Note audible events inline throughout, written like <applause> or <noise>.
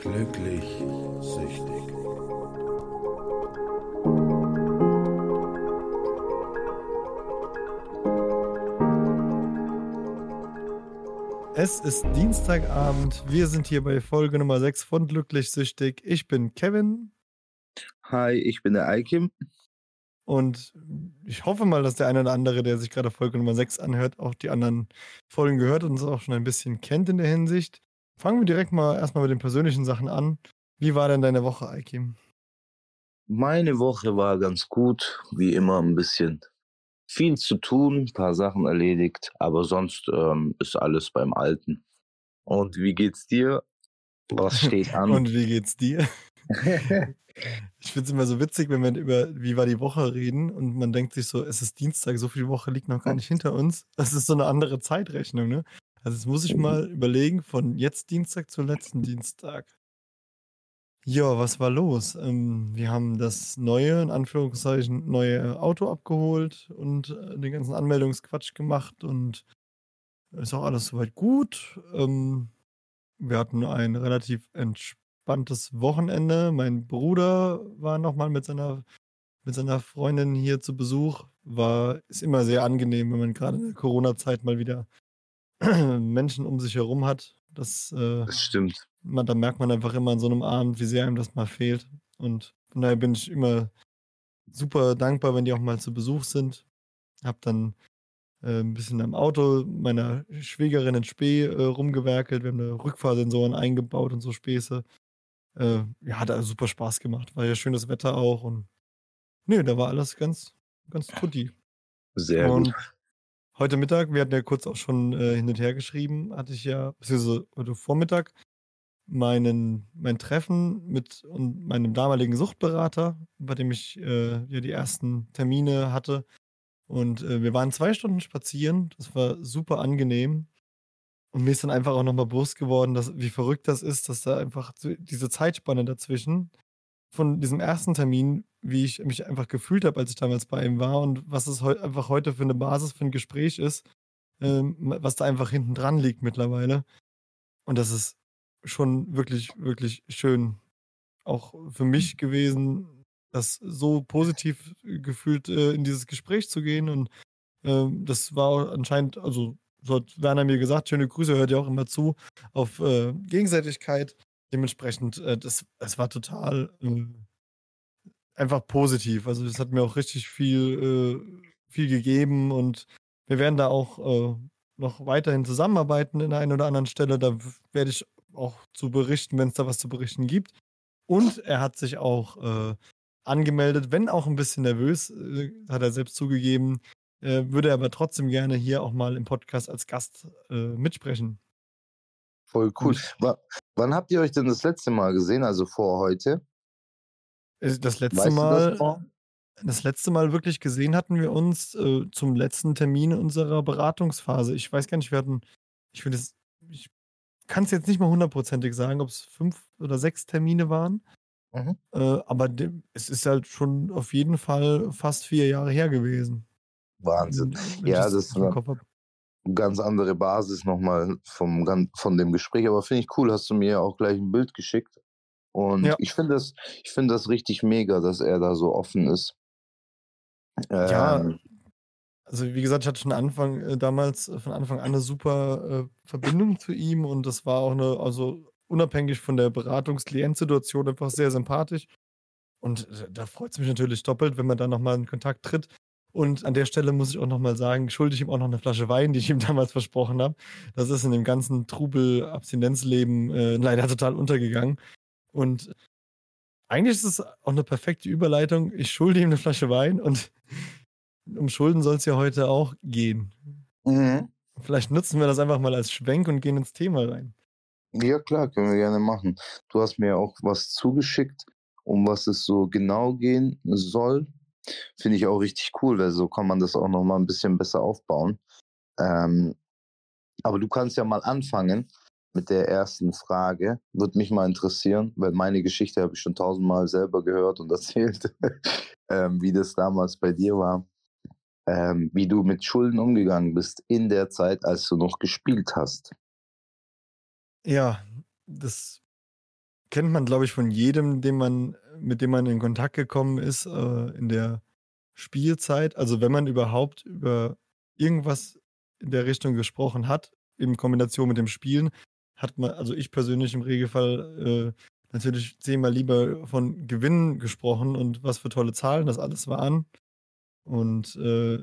Glücklich süchtig. Es ist Dienstagabend. Wir sind hier bei Folge Nummer 6 von Glücklich Süchtig. Ich bin Kevin Hi, ich bin der Eikim. und ich hoffe mal, dass der eine oder andere, der sich gerade Folge Nummer 6 anhört, auch die anderen Folgen gehört und uns auch schon ein bisschen kennt in der Hinsicht. Fangen wir direkt mal erstmal mit den persönlichen Sachen an. Wie war denn deine Woche, Aikim? Meine Woche war ganz gut, wie immer ein bisschen viel zu tun, ein paar Sachen erledigt, aber sonst ähm, ist alles beim Alten. Und wie geht's dir? Was steht <laughs> an? Und wie geht's dir? <laughs> Ich finde es immer so witzig, wenn wir über wie war die Woche reden und man denkt sich so, es ist Dienstag, so viel Woche liegt noch gar nicht hinter uns. Das ist so eine andere Zeitrechnung, ne? Also jetzt muss ich mal überlegen, von jetzt Dienstag zum letzten Dienstag. Ja, was war los? Ähm, wir haben das neue, in Anführungszeichen, neue Auto abgeholt und äh, den ganzen Anmeldungsquatsch gemacht und ist auch alles soweit gut. Ähm, wir hatten ein relativ entspanntes Wochenende. Mein Bruder war nochmal mit seiner, mit seiner Freundin hier zu Besuch. War, ist immer sehr angenehm, wenn man gerade in der Corona-Zeit mal wieder <clears throat> Menschen um sich herum hat. Das, äh, Das stimmt. man, da merkt man einfach immer an so einem Abend, wie sehr einem das mal fehlt. Und von daher bin ich immer super dankbar, wenn die auch mal zu Besuch sind. Hab dann äh, ein bisschen am Auto meiner Schwägerin in Spee äh, rumgewerkelt. Wir haben da Rückfahrsensoren eingebaut und so Späße. Äh, ja, hat also super Spaß gemacht. War ja schönes Wetter auch und nee, da war alles ganz, ganz tutti. Sehr Und gut. Heute Mittag, wir hatten ja kurz auch schon äh, hin und her geschrieben, hatte ich ja, beziehungsweise heute Vormittag, meinen, mein Treffen mit und meinem damaligen Suchtberater, bei dem ich äh, ja die ersten Termine hatte. Und äh, wir waren zwei Stunden spazieren. Das war super angenehm. Und mir ist dann einfach auch nochmal bewusst geworden, dass, wie verrückt das ist, dass da einfach diese Zeitspanne dazwischen von diesem ersten Termin, wie ich mich einfach gefühlt habe, als ich damals bei ihm war und was es heu einfach heute für eine Basis für ein Gespräch ist, ähm, was da einfach hinten dran liegt mittlerweile. Und das ist schon wirklich, wirklich schön auch für mich gewesen, das so positiv gefühlt äh, in dieses Gespräch zu gehen. Und ähm, das war anscheinend, also so hat Werner mir gesagt, schöne Grüße, hört ja auch immer zu, auf äh, Gegenseitigkeit. Dementsprechend, äh, das, das war total äh, einfach positiv. Also das hat mir auch richtig viel, äh, viel gegeben und wir werden da auch äh, noch weiterhin zusammenarbeiten in der einen oder anderen Stelle. Da w- werde ich auch zu berichten, wenn es da was zu berichten gibt. Und er hat sich auch äh, angemeldet, wenn auch ein bisschen nervös, äh, hat er selbst zugegeben, äh, würde er aber trotzdem gerne hier auch mal im Podcast als Gast äh, mitsprechen. Voll cool. Wa- wann habt ihr euch denn das letzte Mal gesehen? Also vor heute? Äh, das letzte Weißt das Mal, das letzte Mal wirklich gesehen hatten wir uns äh, zum letzten Termin unserer Beratungsphase. Ich weiß gar nicht, wir hatten, ich will das, ich kann es jetzt nicht mal hundertprozentig sagen, ob es fünf oder sechs Termine waren. Mhm. Äh, aber es ist halt schon auf jeden Fall fast vier Jahre her gewesen. Wahnsinn. Wenn, wenn ich Ja, das habe. eine ganz andere Basis nochmal vom, von dem Gespräch. Aber finde ich cool, hast du mir auch gleich ein Bild geschickt. Und Ja. ich finde das, ich finde das richtig mega, dass er da so offen ist. Ja, Ähm, also wie gesagt, ich hatte schon Anfang, äh, damals äh, von Anfang an eine super äh, Verbindung zu ihm und das war auch eine, also unabhängig von der Beratungs-Klient-Situation einfach sehr sympathisch. Und äh, da freut es mich natürlich doppelt, wenn man da nochmal in Kontakt tritt. Und an der Stelle muss ich auch nochmal sagen, schulde ich ihm auch noch eine Flasche Wein, die ich ihm <laughs> damals versprochen habe. Das ist in dem ganzen Trubel-Abstinenzleben äh, leider total untergegangen. Und eigentlich ist es auch eine perfekte Überleitung. Ich schulde ihm eine Flasche Wein und <laughs> um Schulden soll es ja heute auch gehen. mhm. Vielleicht nutzen wir das einfach mal als Schwenk und gehen ins Thema rein. Ja, klar, können wir gerne machen. Du hast mir auch was zugeschickt, um was es so genau gehen soll. Finde ich auch richtig cool, weil so kann man das auch noch mal ein bisschen besser aufbauen. Ähm, aber du kannst ja mal anfangen mit der ersten Frage. Würde mich mal interessieren, weil meine Geschichte habe ich schon tausendmal selber gehört und <laughs> erzählt, ähm, wie das damals bei dir war. Ähm, wie du mit Schulden umgegangen bist in der Zeit, als du noch gespielt hast. Ja, das kennt man, glaube ich, von jedem, dem man, mit dem man in Kontakt gekommen ist äh, in der Spielzeit. Also wenn man überhaupt über irgendwas in der Richtung gesprochen hat, in Kombination mit dem Spielen, hat man, also ich persönlich im Regelfall äh, natürlich zehnmal lieber von Gewinnen gesprochen und was für tolle Zahlen das alles waren. Und äh,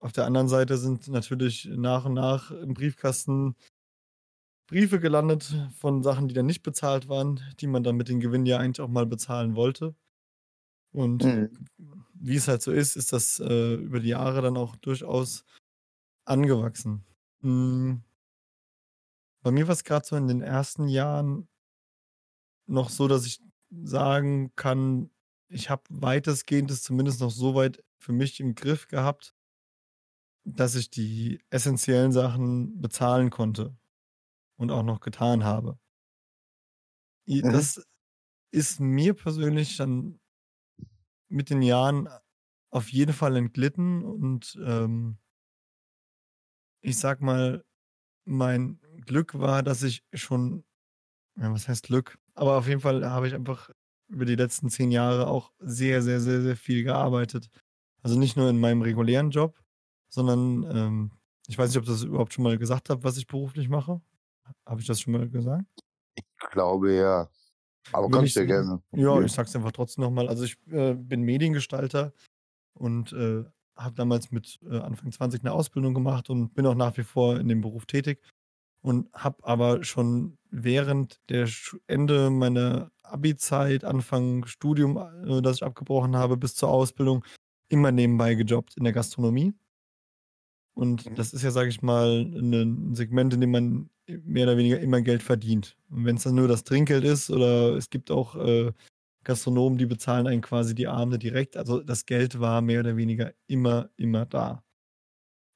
auf der anderen Seite sind natürlich nach und nach im Briefkasten Briefe gelandet von Sachen, die dann nicht bezahlt waren, die man dann mit den Gewinnen ja eigentlich auch mal bezahlen wollte. Und mhm. wie es halt so ist, ist das äh, über die Jahre dann auch durchaus angewachsen. Mhm. Bei mir war es gerade so in den ersten Jahren noch so, dass ich sagen kann, ich habe weitestgehend es zumindest noch so weit für mich im Griff gehabt, dass ich die essentiellen Sachen bezahlen konnte und auch noch getan habe. Mhm. Das ist mir persönlich dann mit den Jahren auf jeden Fall entglitten und ähm, ich sag mal, mein Glück war, dass ich schon, ja, was heißt Glück? Aber auf jeden Fall habe ich einfach über die letzten zehn Jahre auch sehr, sehr, sehr, sehr viel gearbeitet. Also nicht nur in meinem regulären Job, sondern ähm, ich weiß nicht, ob ich das überhaupt schon mal gesagt habe, was ich beruflich mache. Habe ich das schon mal gesagt? Ich glaube ja. Aber Wenn kannst du ja gerne. Ja, ich sag's einfach trotzdem nochmal. Also ich äh, bin Mediengestalter und äh, habe damals mit äh, Anfang 20 eine Ausbildung gemacht und bin auch nach wie vor in dem Beruf tätig und habe aber schon während der Ende meiner Abi-Zeit, Anfang Studium, äh, das ich abgebrochen habe, bis zur Ausbildung, immer nebenbei gejobbt in der Gastronomie. Und mhm. das ist ja, sage ich mal, ein Segment, in dem man mehr oder weniger immer Geld verdient. Und wenn es dann nur das Trinkgeld ist oder es gibt auch äh, Gastronomen, die bezahlen einen quasi die Abende direkt. Also das Geld war mehr oder weniger immer, immer da.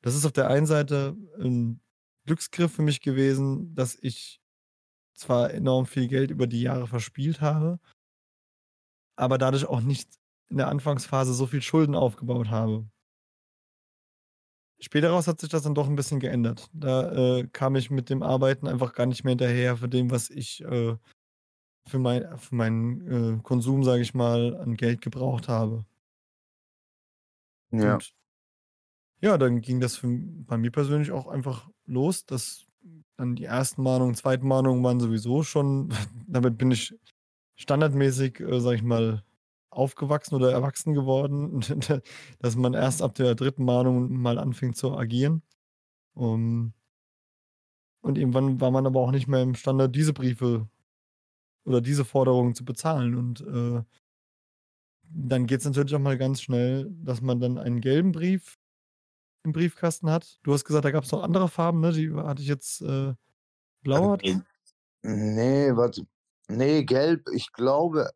Das ist auf der einen Seite ein Glücksgriff für mich gewesen, dass ich zwar enorm viel Geld über die Jahre verspielt habe, aber dadurch auch nicht in der Anfangsphase so viel Schulden aufgebaut habe. Später raus hat sich das dann doch ein bisschen geändert. Da äh, kam ich mit dem Arbeiten einfach gar nicht mehr hinterher für dem, was ich äh, für, mein, für meinen äh, Konsum, sage ich mal, an Geld gebraucht habe. Ja. Und ja, dann ging das für, bei mir persönlich auch einfach los, dass dann die ersten Mahnungen, zweiten Mahnungen waren sowieso schon, <laughs> damit bin ich standardmäßig, äh, sag ich mal, aufgewachsen oder erwachsen geworden, <laughs> dass man erst ab der dritten Mahnung mal anfängt zu agieren. Um, und irgendwann war man aber auch nicht mehr imstande, diese Briefe oder diese Forderungen zu bezahlen. Und äh, dann geht es natürlich auch mal ganz schnell, dass man dann einen gelben Brief im Briefkasten hat. Du hast gesagt, da gab es noch andere Farben, ne? Die hatte ich jetzt äh, blau. Hat. Nee, warte. Nee, gelb. Ich glaube,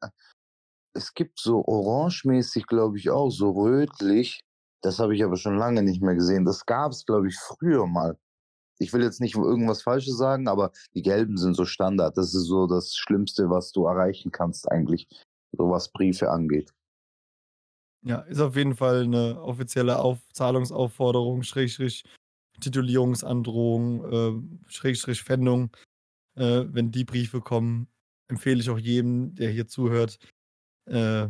es gibt so orangemäßig, glaube ich, auch, so rötlich. Das habe ich aber schon lange nicht mehr gesehen. Das gab es, glaube ich, früher mal. Ich will jetzt nicht irgendwas Falsches sagen, aber die gelben sind so Standard. Das ist so das Schlimmste, was du erreichen kannst, eigentlich, so was Briefe angeht. Ja, ist auf jeden Fall eine offizielle Auf Zahlungsaufforderung, Schrägstrich Titulierungsandrohung, äh, Schrägstrich Fändung. Äh, wenn die Briefe kommen, empfehle ich auch jedem, der hier zuhört, äh,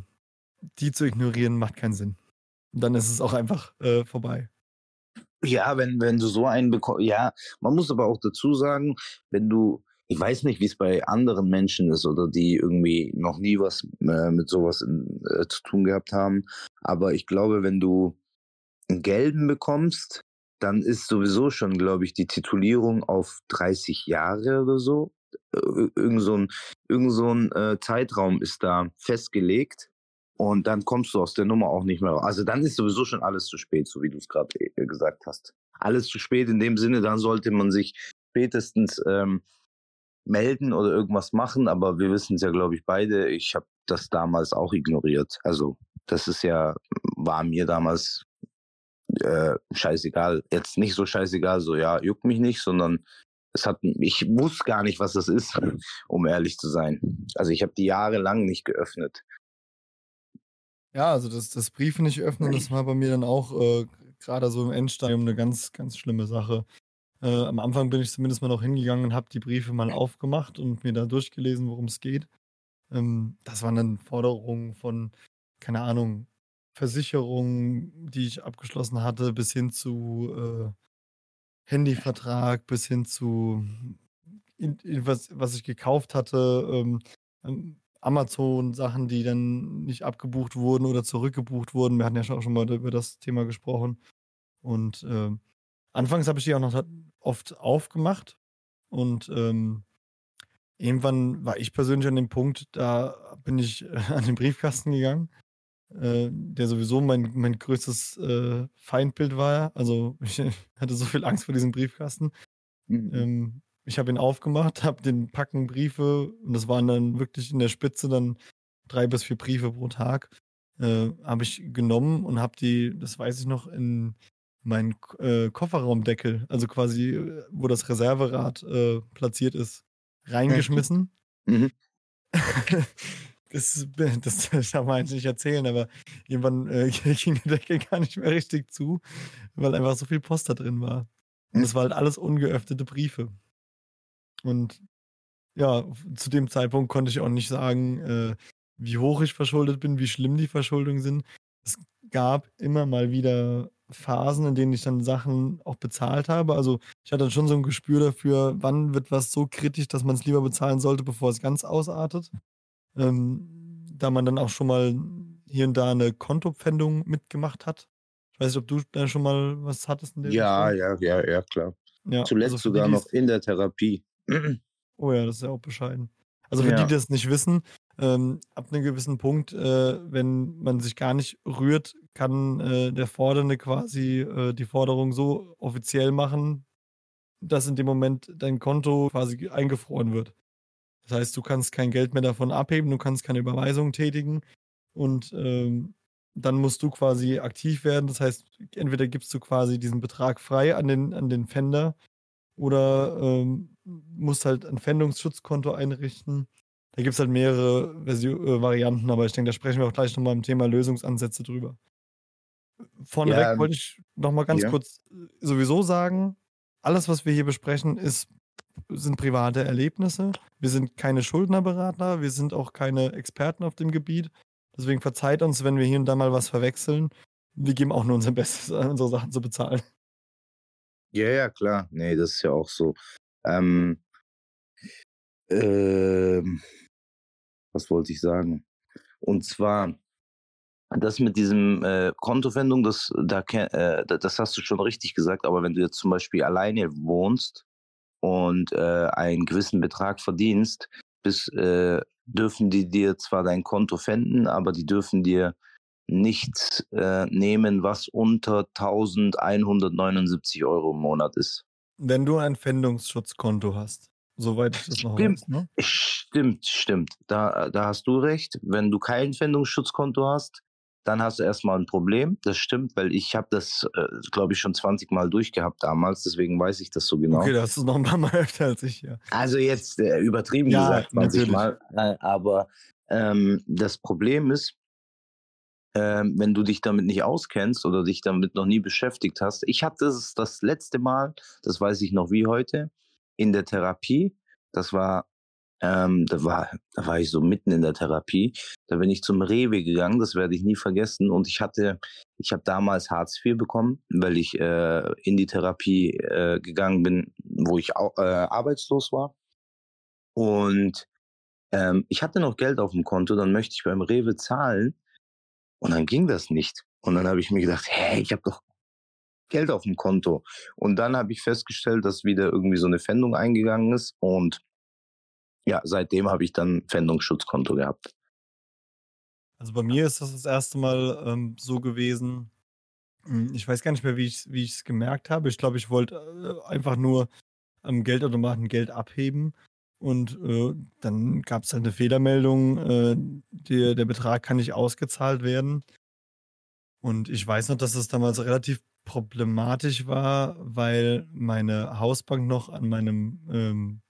die zu ignorieren, macht keinen Sinn. Und dann ist es auch einfach äh, vorbei. Ja, wenn, wenn du so einen bekommst, ja, man muss aber auch dazu sagen, wenn du ich weiß nicht, wie es bei anderen Menschen ist oder die irgendwie noch nie was äh, mit sowas in, äh, zu tun gehabt haben. Aber ich glaube, wenn du einen gelben bekommst, dann ist sowieso schon, glaube ich, die Titulierung auf 30 Jahre oder so. Irgend so ein, irgend so ein äh, Zeitraum ist da festgelegt. Und dann kommst du aus der Nummer auch nicht mehr raus. Also dann ist sowieso schon alles zu spät, so wie du es gerade äh, gesagt hast. Alles zu spät in dem Sinne, dann sollte man sich spätestens ähm, melden oder irgendwas machen, aber wir wissen es ja, glaube ich, beide. Ich habe das damals auch ignoriert. Also das ist ja, war mir damals äh, scheißegal. Jetzt nicht so scheißegal, so ja, juckt mich nicht, sondern es hat, ich wusste gar nicht, was das ist, <laughs> um ehrlich zu sein. Also ich habe die jahrelang nicht geöffnet. Ja, also das, das Briefe nicht öffnen, das war bei mir dann auch äh, gerade so im Endstadium eine ganz, ganz schlimme Sache. Äh, am Anfang bin ich zumindest mal noch hingegangen und habe die Briefe mal aufgemacht und mir da durchgelesen, worum es geht. Ähm, das waren dann Forderungen von, keine Ahnung, Versicherungen, die ich abgeschlossen hatte, bis hin zu äh, Handyvertrag, bis hin zu in, in was, was ich gekauft hatte, ähm, Amazon-Sachen, die dann nicht abgebucht wurden oder zurückgebucht wurden. Wir hatten ja schon, schon mal über das Thema gesprochen. Und äh, anfangs habe ich die auch noch oft aufgemacht. Und ähm, irgendwann war ich persönlich an dem Punkt, da bin ich äh, <laughs> an den Briefkasten gegangen, äh, der sowieso mein, mein größtes äh, Feindbild war. Also <laughs> ich hatte so viel Angst vor diesem Briefkasten. Mhm. Ähm, ich habe ihn aufgemacht, <laughs> habe den Packen Briefe und das waren dann wirklich in der Spitze dann drei bis vier Briefe pro Tag, äh, habe ich genommen und habe die, das weiß ich noch, in meinen äh, Kofferraumdeckel, also quasi, wo das Reserverad äh, platziert ist, reingeschmissen. Mhm. <laughs> das, das, das darf man eigentlich nicht erzählen, aber irgendwann äh, <laughs> ging der Deckel gar nicht mehr richtig zu, weil einfach so viel Post da drin war. Und es war halt alles ungeöffnete Briefe. Und ja, zu dem Zeitpunkt konnte ich auch nicht sagen, äh, wie hoch ich verschuldet bin, wie schlimm die Verschuldungen sind. Es gab immer mal wieder Phasen, in denen ich dann Sachen auch bezahlt habe. Also ich hatte dann schon so ein Gespür dafür, wann wird was so kritisch, dass man es lieber bezahlen sollte, bevor es ganz ausartet. Ähm, da man dann auch schon mal hier und da eine Kontopfändung mitgemacht hat. Ich weiß nicht, ob du da schon mal was hattest in der Ja, ja, ja, ja, klar. Ja, Zuletzt also sogar noch in der Therapie. Oh ja, das ist ja auch bescheiden. Also für ja. die, die das nicht wissen, ähm, ab einem gewissen Punkt, äh, wenn man sich gar nicht rührt, kann äh, der Fordernde quasi äh, die Forderung so offiziell machen, dass in dem Moment dein Konto quasi eingefroren wird. Das heißt, du kannst kein Geld mehr davon abheben, du kannst keine Überweisung tätigen und ähm, dann musst du quasi aktiv werden. Das heißt, entweder gibst du quasi diesen Betrag frei an den, an den Fender oder ähm, musst halt ein Pfändungsschutzkonto einrichten. Da gibt es halt mehrere Version, äh, Varianten, aber ich denke, da sprechen wir auch gleich nochmal im Thema Lösungsansätze drüber. Vorneweg ja, wollte ich nochmal ganz ja. kurz äh, sowieso sagen, alles, was wir hier besprechen, ist, sind private Erlebnisse. Wir sind keine Schuldnerberater, wir sind auch keine Experten auf dem Gebiet. Deswegen verzeiht uns, wenn wir hier und da mal was verwechseln. Wir geben auch nur unser Bestes, <laughs> unsere Sachen zu bezahlen. Ja, ja, klar. Nee, das ist ja auch so. Ähm, ähm, was wollte ich sagen? Und zwar, das mit diesem äh, Kontowendung, das, da, äh, das hast du schon richtig gesagt, aber wenn du jetzt zum Beispiel alleine wohnst und äh, einen gewissen Betrag verdienst, bis, äh, dürfen die dir zwar dein Konto fänden, aber die dürfen dir nichts äh, nehmen, was unter 1179 Euro im Monat ist. Wenn du ein Pfändungsschutzkonto hast, soweit ich das noch stimmt, weiß. Ne? Stimmt, stimmt. Da, da hast du recht. Wenn du kein Pfändungsschutzkonto hast, dann hast du erstmal ein Problem. Das stimmt, weil ich habe das, äh, glaube ich, schon 20 Mal durchgehabt damals, deswegen weiß ich das so genau. Okay, da hast du noch ein paar Mal <laughs> öfter als ich, ja. Also jetzt äh, übertrieben ja, gesagt, 20 natürlich. Mal. Äh, aber ähm, das Problem ist, ähm, wenn du dich damit nicht auskennst oder dich damit noch nie beschäftigt hast. Ich hatte es das letzte Mal, das weiß ich noch wie heute, in der Therapie. Das war, ähm, da war, da war ich so mitten in der Therapie. Da bin ich zum Rewe gegangen, das werde ich nie vergessen. Und ich hatte, ich habe damals Hartz IV bekommen, weil ich äh, in die Therapie äh, gegangen bin, wo ich auch, äh, arbeitslos war. Und ähm, ich hatte noch Geld auf dem Konto, dann möchte ich beim Rewe zahlen und dann ging das nicht. Und dann habe ich mir gedacht, hey, ich habe doch Geld auf dem Konto. Und dann habe ich festgestellt, dass wieder irgendwie so eine Pfändung eingegangen ist. Und ja, seitdem habe ich dann Pfändungsschutzkonto gehabt. Also bei mir ist das das erste Mal ähm, so gewesen. Hm, ich weiß gar nicht mehr, wie ich es wie gemerkt habe. Ich glaube, ich wollte äh, einfach nur am Geldautomaten Geld abheben. Und äh, dann gab es halt eine Fehlermeldung, äh, der, der Betrag kann nicht ausgezahlt werden. Und ich weiß noch, dass es damals relativ problematisch war, weil meine Hausbank noch an meinem, ähm,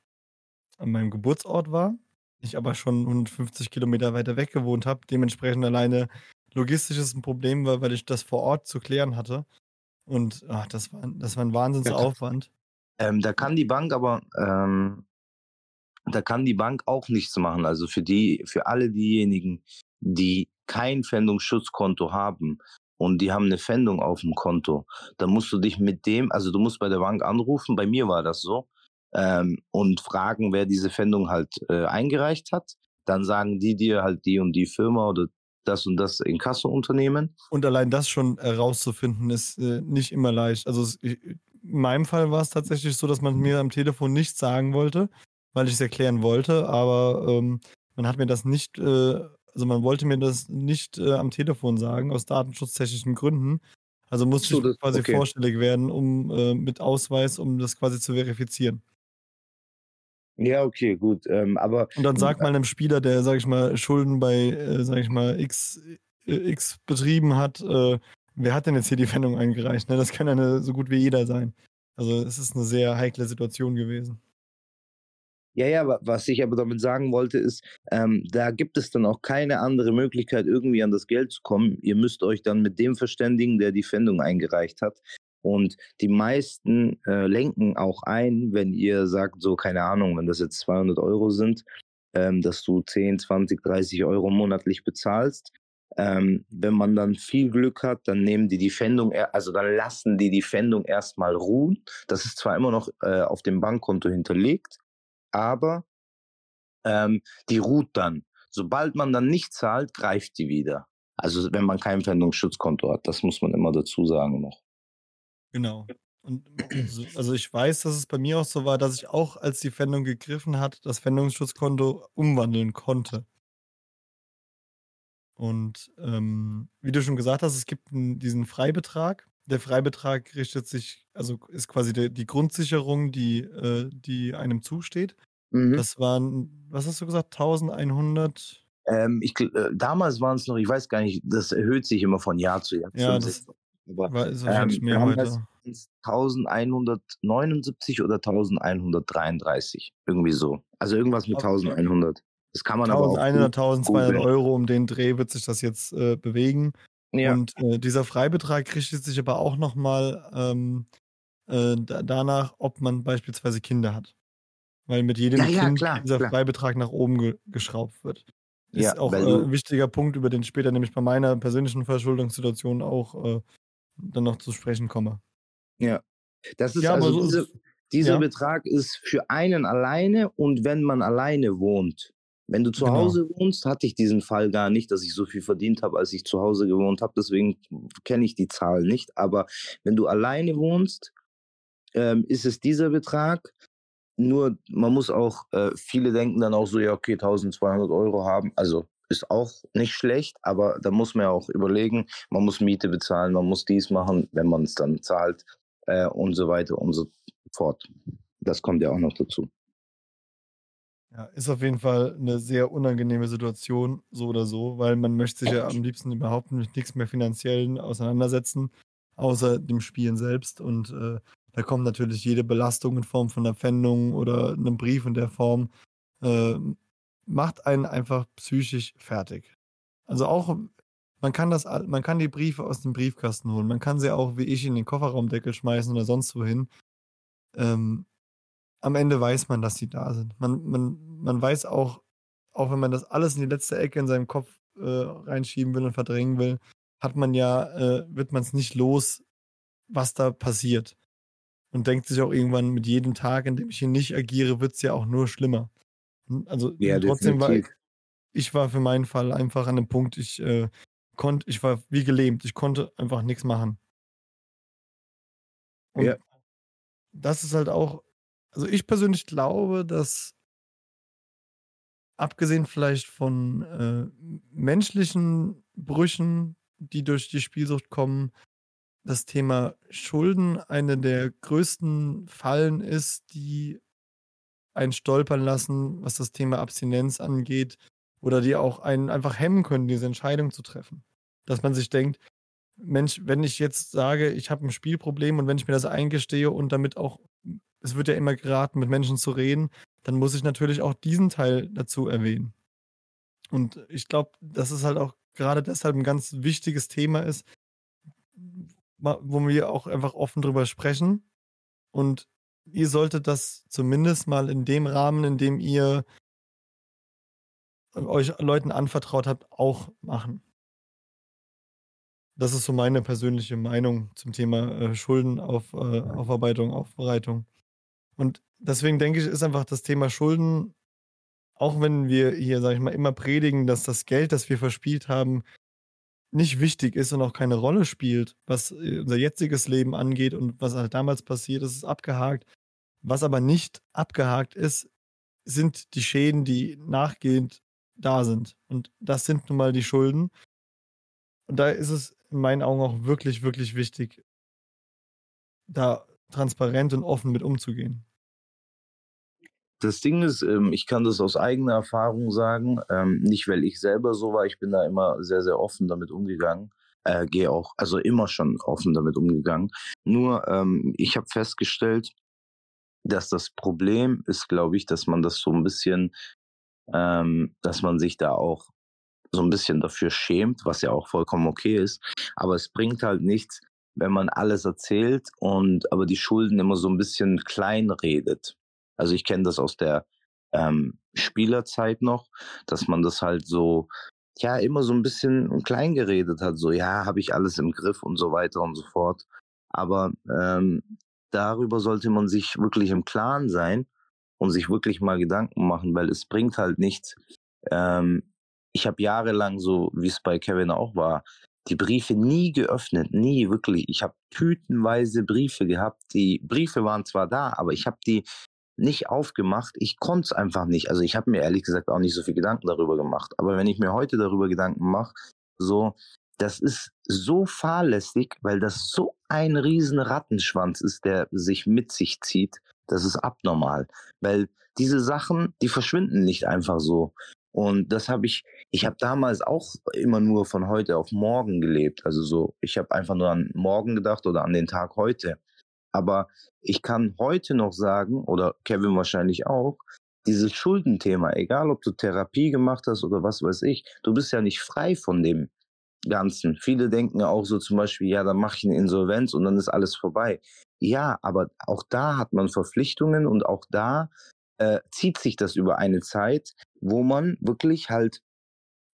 an meinem Geburtsort war. Ich aber schon 150 Kilometer weiter weg gewohnt habe. Dementsprechend alleine logistisch ist ein Problem war, weil ich das vor Ort zu klären hatte. Und ach, das, war, das war ein Wahnsinnsaufwand. Ähm, da kann die Bank aber ähm, da kann die Bank auch nichts machen. Also für die, für alle diejenigen, die kein Pfändungsschutzkonto haben und die haben eine Pfändung auf dem Konto, dann musst du dich mit dem, also du musst bei der Bank anrufen, bei mir war das so, ähm, und fragen, wer diese Pfändung halt äh, eingereicht hat. Dann sagen die dir halt die und die Firma oder das und das Inkasso-Unternehmen. Und allein das schon herauszufinden, ist äh, nicht immer leicht. Also es, in meinem Fall war es tatsächlich so, dass man mir am Telefon nichts sagen wollte, weil ich es erklären wollte, aber ähm, man hat mir das nicht, äh, also man wollte mir das nicht äh, am Telefon sagen, aus datenschutztechnischen Gründen. Also musste So, ich das, quasi okay. vorstellig werden, um äh, mit Ausweis, um das quasi zu verifizieren. Ja, okay, gut. Ähm, aber Und dann sag mal einem Spieler, der, sag ich mal, Schulden bei, äh, sag ich mal, X, äh, X betrieben hat, äh, wer hat denn jetzt hier die Pfändung eingereicht? Ne? Das kann ja so gut wie jeder sein. Also es ist eine sehr heikle Situation gewesen. Ja, ja, wa- was ich aber damit sagen wollte, ist, ähm, da gibt es dann auch keine andere Möglichkeit, irgendwie an das Geld zu kommen. Ihr müsst euch dann mit dem verständigen, der die Pfändung eingereicht hat. Und die meisten äh, lenken auch ein, wenn ihr sagt, so, keine Ahnung, wenn das jetzt 200 Euro sind, ähm, dass du 10, 20, 30 Euro monatlich bezahlst. Ähm, wenn man dann viel Glück hat, dann nehmen die die Pfändung, er- also dann lassen die die Pfändung erstmal ruhen. Das ist zwar immer noch äh, auf dem Bankkonto hinterlegt, aber ähm, die ruht dann. Sobald man dann nicht zahlt, greift die wieder. Also wenn man kein Pfändungsschutzkonto hat, das muss man immer dazu sagen noch. Genau. Und so, also ich weiß, dass es bei mir auch so war, dass ich auch, als die Pfändung gegriffen hat, das Pfändungsschutzkonto umwandeln konnte. Und ähm, wie du schon gesagt hast, es gibt einen, diesen Freibetrag. Der Freibetrag richtet sich, also ist quasi der, die Grundsicherung, die, äh, die einem zusteht. Mhm. Das waren, was hast du gesagt, 1100? Ähm, ich, äh, damals waren es noch, ich weiß gar nicht, das erhöht sich immer von Jahr zu Jahr. Ja, das aber war, ist wahrscheinlich ähm, mehr heute. waren's 1179 oder 1133, irgendwie so. Also irgendwas mit Aber 1100. Das kann man aber auch 1100, gut 1200 googeln. Euro, um den Dreh wird sich das jetzt äh, bewegen. Ja. Und äh, dieser Freibetrag richtet sich aber auch nochmal ähm, äh, da, danach, ob man beispielsweise Kinder hat. Weil mit jedem Ja, ja, Kind klar, dieser klar. Freibetrag nach oben ge geschraubt wird. Ist Ja, auch äh, ein wichtiger Punkt, über den ich später nämlich bei meiner persönlichen Verschuldungssituation auch äh, dann noch zu sprechen komme. Ja. Das ist also so diese, ist, dieser Betrag ist für einen alleine und wenn man alleine wohnt. Wenn du zu genau. Hause wohnst, hatte ich diesen Fall gar nicht, dass ich so viel verdient habe, als ich zu Hause gewohnt habe. Deswegen kenne ich die Zahl nicht. Aber wenn du alleine wohnst, ähm, ist es dieser Betrag. Nur man muss auch, äh, viele denken dann auch so, ja, okay, 1200 Euro haben. Also ist auch nicht schlecht, aber da muss man ja auch überlegen, man muss Miete bezahlen, man muss dies machen, wenn man es dann zahlt äh, und so weiter und so fort. Das kommt ja auch noch dazu. Ja, ist auf jeden Fall eine sehr unangenehme Situation, so oder so, weil man möchte sich ja am liebsten überhaupt mit nichts mehr Finanziellen auseinandersetzen, außer dem Spielen selbst. Und äh, da kommt natürlich jede Belastung in Form von einer Pfändung oder einem Brief in der Form, äh, macht einen einfach psychisch fertig. Also auch, man kann das, man kann die Briefe aus dem Briefkasten holen, man kann sie auch wie ich in den Kofferraumdeckel schmeißen oder sonst wohin. Ähm, am Ende weiß man, dass die da sind. Man, man, man weiß auch, auch wenn man das alles in die letzte Ecke in seinem Kopf äh, reinschieben will und verdrängen will, hat man ja, äh, wird man es nicht los, was da passiert. Und denkt sich auch irgendwann, mit jedem Tag, in dem ich hier nicht agiere, wird es ja auch nur schlimmer. Und Also Ja, trotzdem war definitiv. ich war für meinen Fall einfach an dem Punkt, ich äh, konnte, ich war wie gelähmt, ich konnte einfach nichts machen. Und Ja. das ist halt auch, also ich persönlich glaube, dass abgesehen vielleicht von äh, menschlichen Brüchen, die durch die Spielsucht kommen, das Thema Schulden eine der größten Fallen ist, die einen stolpern lassen, was das Thema Abstinenz angeht, oder die auch einen einfach hemmen können, diese Entscheidung zu treffen. Dass man sich denkt, Mensch, wenn ich jetzt sage, ich habe ein Spielproblem und wenn ich mir das eingestehe und damit auch, es wird ja immer geraten, mit Menschen zu reden, dann muss ich natürlich auch diesen Teil dazu erwähnen. Und ich glaube, dass es halt auch gerade deshalb ein ganz wichtiges Thema ist, wo wir auch einfach offen drüber sprechen und ihr solltet das zumindest mal in dem Rahmen, in dem ihr euch Leuten anvertraut habt, auch machen. Das ist so meine persönliche Meinung zum Thema äh, Schuldenaufarbeitung, äh, Aufbereitung. Und deswegen denke ich, ist einfach das Thema Schulden, auch wenn wir hier, sag ich mal, immer predigen, dass das Geld, das wir verspielt haben, nicht wichtig ist und auch keine Rolle spielt, was äh, unser jetziges Leben angeht und was halt damals passiert ist, ist abgehakt. Was aber nicht abgehakt ist, sind die Schäden, die nachgehend da sind. Und das sind nun mal die Schulden. Und da ist es in meinen Augen auch wirklich, wirklich wichtig, da transparent und offen mit umzugehen. Das Ding ist, ähm, ich kann das aus eigener Erfahrung sagen, ähm, nicht weil ich selber so war, ich bin da immer sehr, sehr offen damit umgegangen. Äh, gehe auch, also immer schon offen damit umgegangen. Nur ähm, ich habe festgestellt, dass das Problem ist, glaube ich, dass man das so ein bisschen, ähm, dass man sich da auch so ein bisschen dafür schämt, was ja auch vollkommen okay ist. Aber es bringt halt nichts, wenn man alles erzählt und aber die Schulden immer so ein bisschen klein redet. Also ich kenne das aus der ähm, Spielerzeit noch, dass man das halt so, ja, immer so ein bisschen klein geredet hat, so, ja, habe ich alles im Griff und so weiter und so fort. Aber ähm, darüber sollte man sich wirklich im Klaren sein und sich wirklich mal Gedanken machen, weil es bringt halt nichts. Ähm, ich habe jahrelang so, wie es bei Kevin auch war, die Briefe nie geöffnet, nie wirklich. Ich habe tütenweise Briefe gehabt. Die Briefe waren zwar da, aber ich habe die nicht aufgemacht. Ich konnte es einfach nicht. Also ich habe mir ehrlich gesagt auch nicht so viel Gedanken darüber gemacht. Aber wenn ich mir heute darüber Gedanken mache, so, das ist so fahrlässig, weil das so ein riesen Rattenschwanz ist, der sich mit sich zieht. Das ist abnormal. Weil diese Sachen, die verschwinden nicht einfach so. Und das habe ich, ich habe damals auch immer nur von heute auf morgen gelebt. Also so, ich habe einfach nur an morgen gedacht oder an den Tag heute. Aber ich kann heute noch sagen, oder Kevin wahrscheinlich auch, dieses Schuldenthema, egal ob du Therapie gemacht hast oder was weiß ich, du bist ja nicht frei von dem Ganzen. Viele denken ja auch so zum Beispiel, ja, dann mache ich eine Insolvenz und dann ist alles vorbei. Ja, aber auch da hat man Verpflichtungen und auch da äh, zieht sich das über eine Zeit, wo man wirklich halt,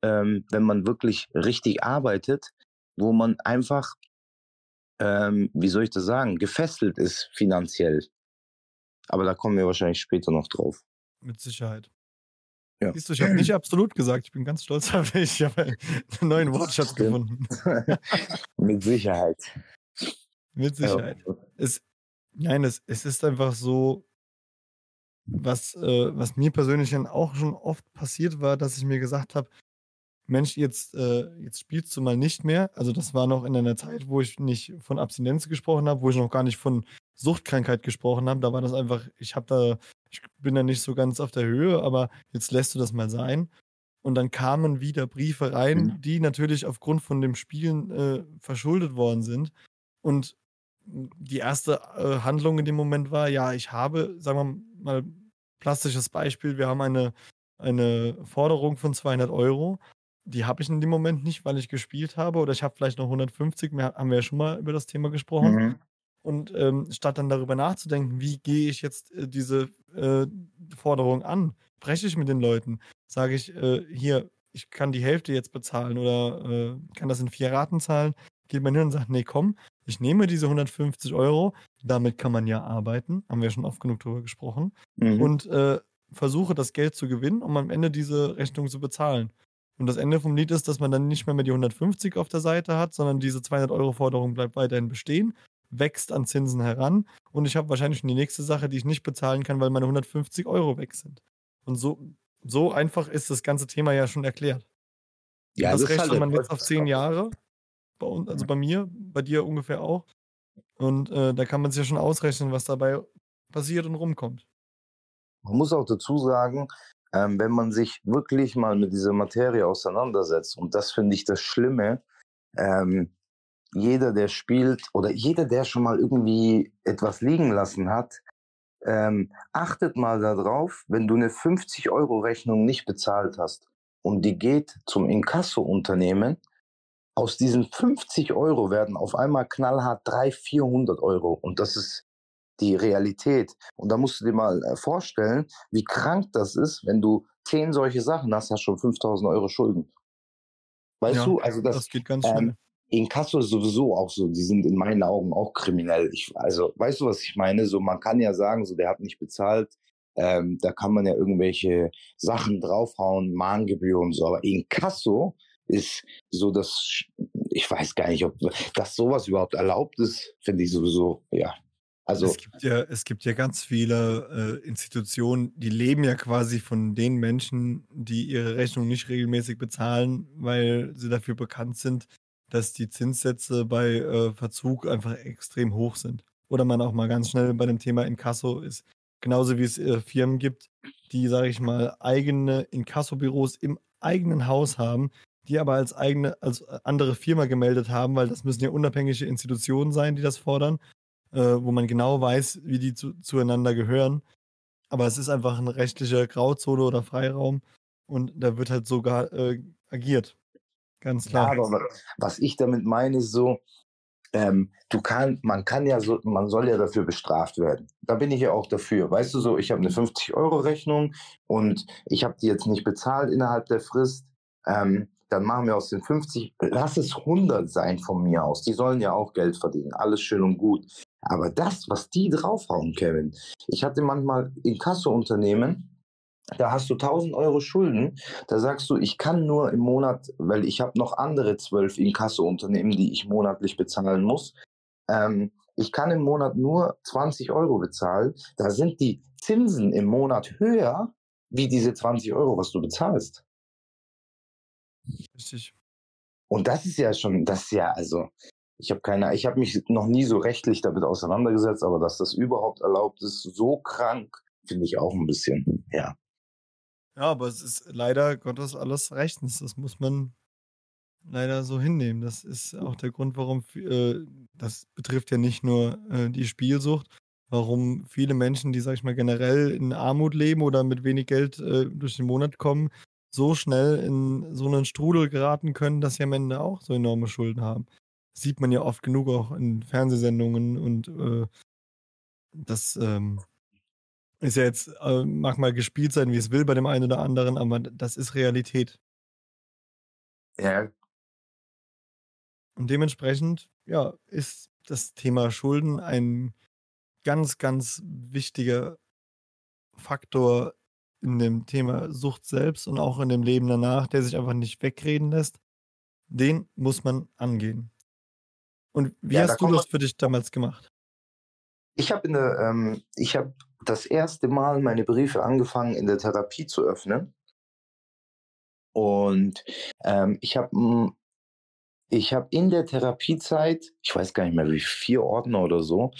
ähm, wenn man wirklich richtig arbeitet, wo man einfach ähm, wie soll ich das sagen, gefesselt ist finanziell. Aber da kommen wir wahrscheinlich später noch drauf. Mit Sicherheit. Ja. Siehst du, ich habe nicht absolut gesagt. Ich bin ganz stolz auf dich. Ich habe einen neuen Wortschatz gefunden. <laughs> Mit Sicherheit. Mit Sicherheit. Ja. Es, nein, es, es ist einfach so, was, äh, was mir persönlich dann auch schon oft passiert war, dass ich mir gesagt habe, Mensch, jetzt, äh, jetzt spielst du mal nicht mehr. Also das war noch in einer Zeit, wo ich nicht von Abstinenz gesprochen habe, wo ich noch gar nicht von Suchtkrankheit gesprochen habe. Da war das einfach, ich habe da, ich bin da nicht so ganz auf der Höhe, aber jetzt lässt du das mal sein. Und dann kamen wieder Briefe rein, mhm. die natürlich aufgrund von dem Spielen äh, verschuldet worden sind. Und die erste äh, Handlung in dem Moment war, ja, ich habe, sagen wir mal, plastisches Beispiel, wir haben eine, eine Forderung von 200 Euro die habe ich in dem Moment nicht, weil ich gespielt habe oder ich habe vielleicht noch 150, mehr haben wir ja schon mal über das Thema gesprochen. Mhm. Und ähm, statt dann darüber nachzudenken, wie gehe ich jetzt äh, diese äh, Forderung an, spreche ich mit den Leuten, sage ich, äh, hier, ich kann die Hälfte jetzt bezahlen oder äh, kann das in vier Raten zahlen, geht man hin und sagt, nee, komm, ich nehme diese 150 Euro, damit kann man ja arbeiten, haben wir schon oft genug darüber gesprochen, mhm. und äh, versuche das Geld zu gewinnen, um am Ende diese Rechnung zu bezahlen. Und das Ende vom Lied ist, dass man dann nicht mehr, mehr die 150 auf der Seite hat, sondern diese 200 Euro Forderung bleibt weiterhin bestehen, wächst an Zinsen heran und ich habe wahrscheinlich schon die nächste Sache, die ich nicht bezahlen kann, weil meine 150 Euro weg sind. Und so, so einfach ist das ganze Thema ja schon erklärt. Ja, das, das rechnet halt man jetzt auf zehn Jahre, bei uns, also bei mir, bei dir ungefähr auch. Und äh, da kann man sich ja schon ausrechnen, was dabei passiert und rumkommt. Man muss auch dazu sagen, ähm, wenn man sich wirklich mal mit dieser Materie auseinandersetzt. Und das finde ich das Schlimme. Ähm, jeder, der spielt oder jeder, der schon mal irgendwie etwas liegen lassen hat, ähm, achtet mal darauf, wenn du eine 50-Euro-Rechnung nicht bezahlt hast und die geht zum Inkasso-Unternehmen, aus diesen 50 Euro werden auf einmal knallhart 300, 400 Euro. Und das ist die Realität. Und da musst du dir mal äh, vorstellen, wie krank das ist, wenn du zehn solche Sachen hast, hast schon 5000 Euro Schulden. Weißt Ja, du, also das, das geht ganz schnell. ähm, Inkasso ist sowieso auch so, die sind in meinen Augen auch kriminell. Ich, also, weißt du, was ich meine? So, man kann ja sagen, so, der hat nicht bezahlt. Ähm, da kann man ja irgendwelche Sachen draufhauen, Mahngebühr und so. Aber Inkasso ist so, dass ich weiß gar nicht, ob dass sowas überhaupt erlaubt ist, finde ich sowieso, ja. Also, Es gibt ja, es gibt ja ganz viele äh, Institutionen, die leben ja quasi von den Menschen, die ihre Rechnung nicht regelmäßig bezahlen, weil sie dafür bekannt sind, dass die Zinssätze bei äh, Verzug einfach extrem hoch sind. Oder man auch mal ganz schnell bei dem Thema Inkasso ist. Genauso wie es äh, Firmen gibt, die, sage ich mal, eigene Inkassobüros im eigenen Haus haben, die aber als eigene, als andere Firma gemeldet haben, weil das müssen ja unabhängige Institutionen sein, die das fordern, äh, wo man genau weiß, wie die zu, zueinander gehören. Aber es ist einfach eine rechtliche Grauzone oder Freiraum und da wird halt sogar äh, agiert. Ganz ja, klar. aber wa- was ich damit meine, ist so, ähm, du kann, man kann ja so, man soll ja dafür bestraft werden. Da bin ich ja auch dafür. Weißt du so, ich habe eine 50-Euro-Rechnung und ich habe die jetzt nicht bezahlt innerhalb der Frist. Ähm, dann machen wir aus den 50, lass es 100 sein von mir aus. Die sollen ja auch Geld verdienen. Alles schön und gut. Aber das, was die draufhauen, Kevin. Ich hatte manchmal Inkasso-Unternehmen, da hast du 1000 Euro Schulden. Da sagst du, ich kann nur im Monat, weil ich habe noch andere zwölf Inkasso-Unternehmen, die ich monatlich bezahlen muss. Ähm, ich kann im Monat nur 20 Euro bezahlen. Da sind die Zinsen im Monat höher wie diese 20 Euro, was du bezahlst. Richtig. Und das ist ja schon, das ist ja, also, ich habe keine, ich habe mich noch nie so rechtlich damit auseinandergesetzt, aber dass das überhaupt erlaubt ist, so krank, finde ich auch ein bisschen, ja. Ja, aber es ist leider Gottes alles rechtens. Das muss man leider so hinnehmen. Das ist auch der Grund, warum, äh, das betrifft ja nicht nur äh, die Spielsucht, warum viele Menschen, die, sag ich mal, generell in Armut leben oder mit wenig Geld äh, durch den Monat kommen, so schnell in so einen Strudel geraten können, dass sie am Ende auch so enorme Schulden haben. Das sieht man ja oft genug auch in Fernsehsendungen und äh, das ähm, ist ja jetzt, äh, mag mal gespielt sein, wie es will bei dem einen oder anderen, aber das ist Realität. Ja, Und dementsprechend, ja, ist das Thema Schulden ein ganz, ganz wichtiger Faktor in dem Thema Sucht selbst und auch in dem Leben danach, der sich einfach nicht wegreden lässt. Den muss man angehen. Und wie Ja, da hast du kommen das für dich damals gemacht? Ich habe in der, ähm, ich habe das erste Mal meine Briefe angefangen in der Therapie zu öffnen. Und ähm, ich habe ich habe in der Therapiezeit, ich weiß gar nicht mehr wie vier Ordner oder so,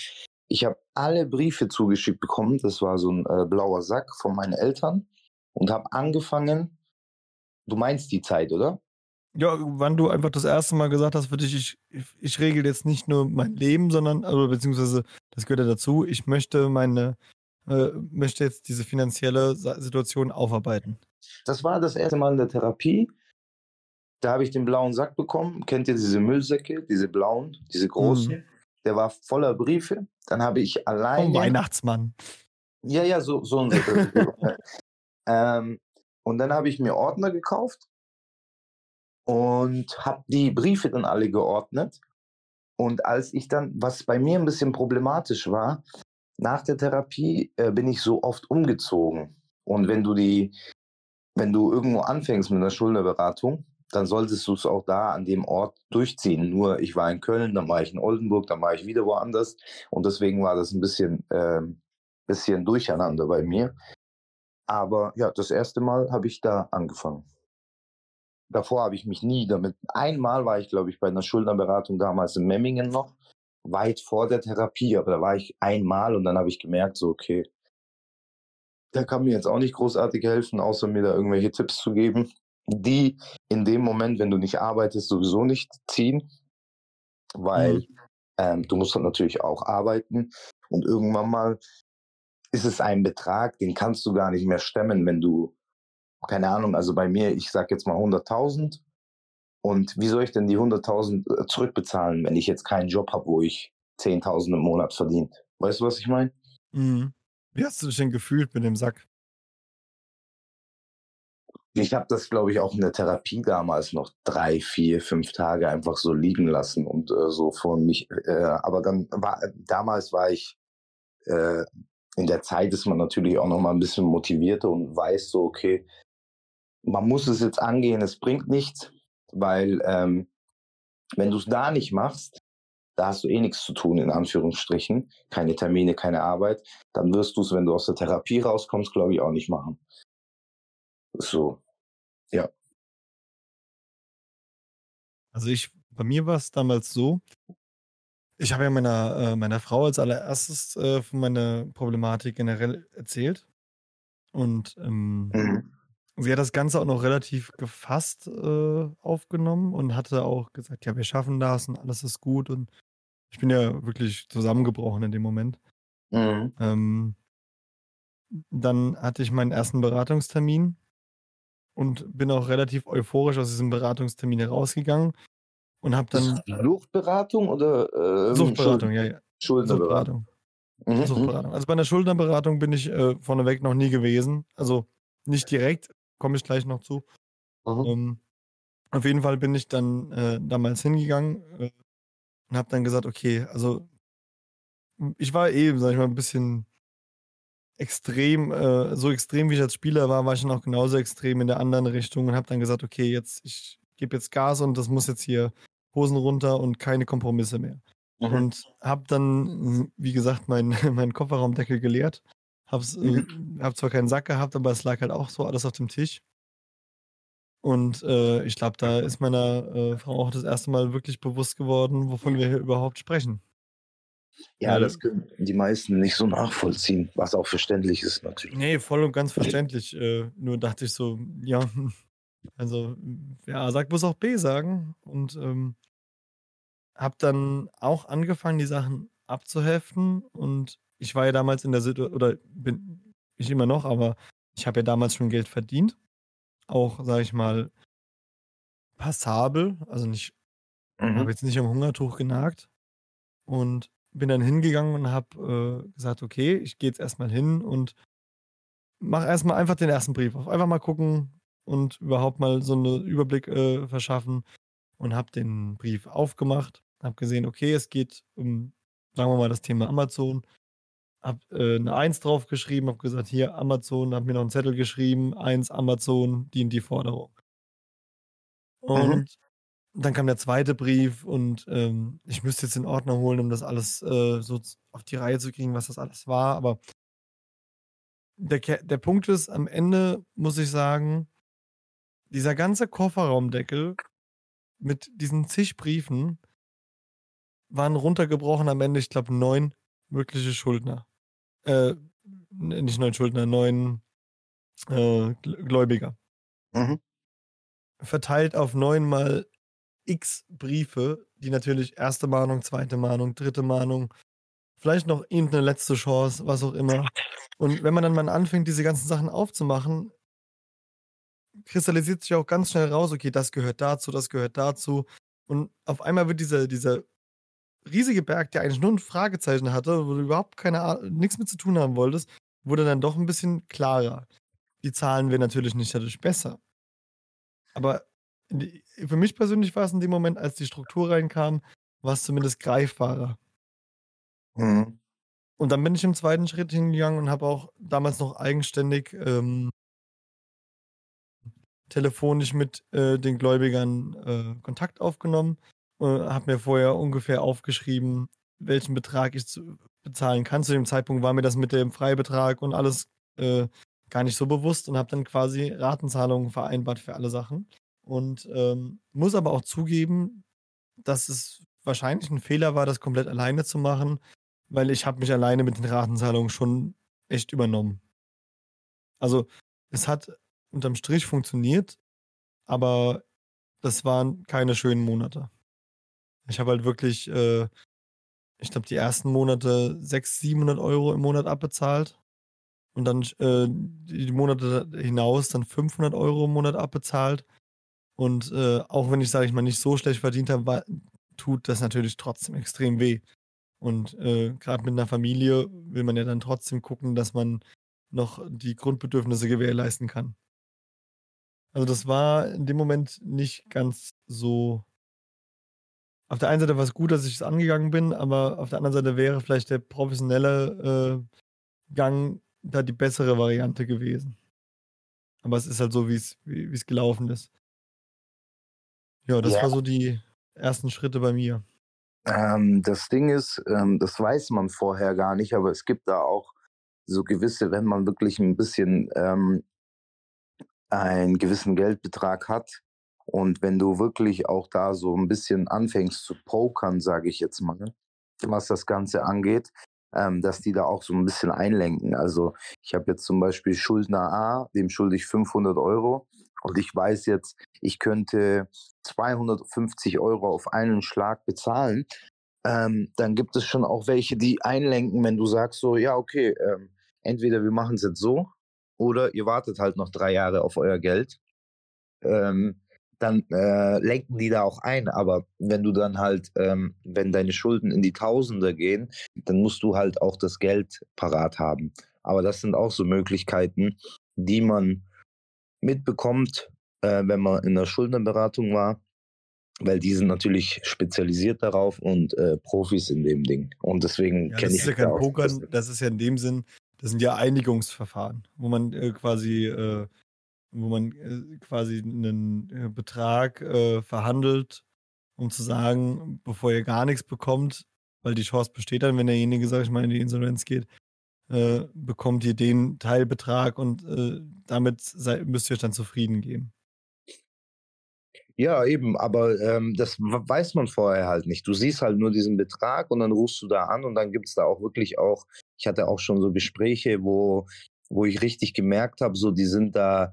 ich habe alle Briefe zugeschickt bekommen. Das war so ein äh, blauer Sack von meinen Eltern und habe angefangen. Du meinst die Zeit, oder? Ja, wann du einfach das erste Mal gesagt hast für dich, ich, ich, ich regel jetzt nicht nur mein Leben, sondern, also beziehungsweise, das gehört ja dazu, ich möchte meine, äh, möchte jetzt diese finanzielle Situation aufarbeiten. Das war das erste Mal in der Therapie. Da habe ich den blauen Sack bekommen. Kennt ihr diese Müllsäcke, diese blauen, diese großen? Der war voller Briefe. Dann habe ich Vom alleine. Weihnachtsmann. Ja, ja, so, so ein. <laughs> ähm, und dann habe ich mir Ordner gekauft und habe die Briefe dann alle geordnet. Und als ich dann, was bei mir ein bisschen problematisch war, nach der Therapie äh, bin ich so oft umgezogen. Und wenn du die, wenn du irgendwo anfängst mit einer Schuldnerberatung, dann solltest du es auch da an dem Ort durchziehen. Nur ich war in Köln, dann war ich in Oldenburg, dann war ich wieder woanders. Und deswegen war das ein bisschen, ähm, bisschen durcheinander bei mir. Aber ja, das erste Mal habe ich da angefangen. Davor habe ich mich nie damit. Einmal war ich, glaube ich, bei einer Schuldnerberatung damals in Memmingen noch, weit vor der Therapie, aber da war ich einmal und dann habe ich gemerkt, so, okay, der kann mir jetzt auch nicht großartig helfen, außer mir da irgendwelche Tipps zu geben, die in dem Moment, wenn du nicht arbeitest, sowieso nicht ziehen, weil Mhm. ähm, du musst dann natürlich auch arbeiten und irgendwann mal ist es ein Betrag, den kannst du gar nicht mehr stemmen, wenn du, keine Ahnung, also bei mir, ich sag jetzt mal 100.000 und wie soll ich denn die 100.000 äh, zurückbezahlen, wenn ich jetzt keinen Job habe, wo ich 10.000 im Monat verdiene? Weißt du, was ich meine? Mhm. Wie hast du dich denn gefühlt mit dem Sack? Ich habe das, glaube ich, auch in der Therapie damals noch drei, vier, fünf Tage einfach so liegen lassen und äh, so vor mich. Äh, aber dann war damals war ich äh, in der Zeit ist man natürlich auch noch mal ein bisschen motivierter und weiß so, okay, man muss es jetzt angehen, es bringt nichts, weil ähm, wenn du es da nicht machst, da hast du eh nichts zu tun, in Anführungsstrichen, keine Termine, keine Arbeit, dann wirst du es, wenn du aus der Therapie rauskommst, glaube ich, auch nicht machen. So, ja. Also ich, bei mir war es damals so, ich habe ja meiner, äh, meiner Frau als allererstes äh, von meiner Problematik generell erzählt. Und ähm, Mhm. sie hat das Ganze auch noch relativ gefasst äh, aufgenommen und hatte auch gesagt, ja, wir schaffen das und alles ist gut. Und ich bin ja wirklich zusammengebrochen in dem Moment. Mhm. Ähm, dann hatte ich meinen ersten Beratungstermin und bin auch relativ euphorisch aus diesem Beratungstermin herausgegangen und habe dann Suchtberatung oder ähm, Suchtberatung, ja, ja. Schuldenberatung? Suchtberatung. Mhm. Suchtberatung. Also bei einer Schuldnerberatung bin ich äh, vorneweg noch nie gewesen. Also nicht direkt, komme ich gleich noch zu. Mhm. Ähm, auf jeden Fall bin ich dann äh, damals hingegangen äh, und habe dann gesagt, okay, also ich war eben, sag ich mal, ein bisschen extrem, äh, so extrem wie ich als Spieler war, war ich dann auch genauso extrem in der anderen Richtung und habe dann gesagt, okay, jetzt ich gebe jetzt Gas und das muss jetzt hier Hosen runter und keine Kompromisse mehr. Mhm. Und habe dann, wie gesagt, meinen <laughs> mein Kofferraumdeckel geleert. Hab's, äh, hab zwar keinen Sack gehabt, aber es lag halt auch so alles auf dem Tisch. Und äh, ich glaube, da ist meiner äh, Frau auch das erste Mal wirklich bewusst geworden, wovon wir hier überhaupt sprechen. Ja, Weil- das können die meisten nicht so nachvollziehen, was auch verständlich ist natürlich. Nee, voll und ganz verständlich. Äh, nur dachte ich so, ja, <laughs> also wer A sagt, muss auch B sagen. Und ähm, habe dann auch angefangen, die Sachen abzuheften. Und ich war ja damals in der Situation, oder bin ich immer noch, aber ich habe ja damals schon Geld verdient. Auch, sage ich mal, passabel. Also nicht, habe Mhm. jetzt nicht am Hungertuch genagt. Und bin dann hingegangen und habe äh, gesagt, okay, ich gehe jetzt erstmal hin und mache erstmal einfach den ersten Brief auf. Einfach mal gucken und überhaupt mal so einen Überblick äh, verschaffen und habe den Brief aufgemacht, habe gesehen, okay, es geht um, sagen wir mal, das Thema Amazon. Habe äh, eine Eins draufgeschrieben, habe gesagt, hier Amazon, habe mir noch einen Zettel geschrieben, Eins Amazon, die und die Forderung. Und dann kam der zweite Brief und ähm, ich müsste jetzt den Ordner holen, um das alles äh, so auf die Reihe zu kriegen, was das alles war. Aber der, der Punkt ist, am Ende muss ich sagen, dieser ganze Kofferraumdeckel mit diesen zig Briefen waren runtergebrochen am Ende, ich glaube, neun mögliche Schuldner. Äh, nicht neun Schuldner, neun äh, Gl- Gläubiger Mhm. verteilt auf neunmal x Briefe, die natürlich erste Mahnung, zweite Mahnung, dritte Mahnung, vielleicht noch irgendeine letzte Chance, was auch immer. Und wenn man dann mal anfängt, diese ganzen Sachen aufzumachen, kristallisiert sich auch ganz schnell raus, okay, das gehört dazu, das gehört dazu. Und auf einmal wird dieser, dieser riesige Berg, der eigentlich nur ein Fragezeichen hatte, wo du überhaupt keine Ahnung, nichts mit zu tun haben wolltest, wurde dann doch ein bisschen klarer. Die Zahlen werden natürlich nicht dadurch besser. Aber die- für mich persönlich war es in dem Moment, als die Struktur reinkam, war es zumindest greifbarer. Mhm. Und dann bin ich im zweiten Schritt hingegangen und habe auch damals noch eigenständig ähm, telefonisch mit äh, den Gläubigern äh, Kontakt aufgenommen. Äh, habe mir vorher ungefähr aufgeschrieben, welchen Betrag ich zu bezahlen kann. Zu dem Zeitpunkt war mir das mit dem Freibetrag und alles äh, gar nicht so bewusst und habe dann quasi Ratenzahlungen vereinbart für alle Sachen. Und ähm, muss aber auch zugeben, dass es wahrscheinlich ein Fehler war, das komplett alleine zu machen, weil ich habe mich alleine mit den Ratenzahlungen schon echt übernommen. Also es hat unterm Strich funktioniert, aber das waren keine schönen Monate. Ich habe halt wirklich, äh, ich glaube, die ersten Monate 600, 700 Euro im Monat abbezahlt und dann äh, die Monate hinaus dann 500 Euro im Monat abbezahlt. Und äh, auch wenn ich, sage ich mal, nicht so schlecht verdient habe, tut das natürlich trotzdem extrem weh. Und äh, gerade mit einer Familie will man ja dann trotzdem gucken, dass man noch die Grundbedürfnisse gewährleisten kann. Also das war in dem Moment nicht ganz so. Auf der einen Seite war es gut, dass ich es angegangen bin, aber auf der anderen Seite wäre vielleicht der professionelle äh, Gang da die bessere Variante gewesen. Aber es ist halt so, wie es gelaufen ist. Ja, das Ja. war so die ersten Schritte bei mir. Ähm, das Ding ist, ähm, das weiß man vorher gar nicht, aber es gibt da auch so gewisse, wenn man wirklich ein bisschen ähm, einen gewissen Geldbetrag hat und wenn du wirklich auch da so ein bisschen anfängst zu pokern, sage ich jetzt mal, was das Ganze angeht, ähm, dass die da auch so ein bisschen einlenken. Also ich habe jetzt zum Beispiel Schuldner A, dem schulde ich 500 Euro und ich weiß jetzt, ich könnte 250 Euro auf einen Schlag bezahlen. Ähm, dann gibt es schon auch welche, die einlenken, wenn du sagst so, ja, okay, ähm, entweder wir machen es jetzt so oder ihr wartet halt noch drei Jahre auf euer Geld. Ähm, dann äh, lenken die da auch ein. Aber wenn du dann halt, ähm, wenn deine Schulden in die Tausender gehen, dann musst du halt auch das Geld parat haben. Aber das sind auch so Möglichkeiten, die man mitbekommt, äh, wenn man in der Schuldnerberatung war, weil die sind natürlich spezialisiert darauf und äh, Profis in dem Ding. Und deswegen Ja, das kenne ich ist ja kein Pokern, besser. das ist ja in dem Sinn, das sind ja Einigungsverfahren, wo man äh, quasi, äh, wo man äh, quasi einen äh, Betrag äh, verhandelt, um zu sagen, bevor ihr gar nichts bekommt, weil die Chance besteht dann, wenn derjenige, sag ich mal, in die Insolvenz geht, äh, bekommt ihr den Teilbetrag und äh, damit sei, müsst ihr euch dann zufrieden geben. Ja, eben, aber ähm, das weiß man vorher halt nicht. Du siehst halt nur diesen Betrag und dann rufst du da an und dann gibt's da auch wirklich auch, ich hatte auch schon so Gespräche, wo, wo ich richtig gemerkt habe, so die sind da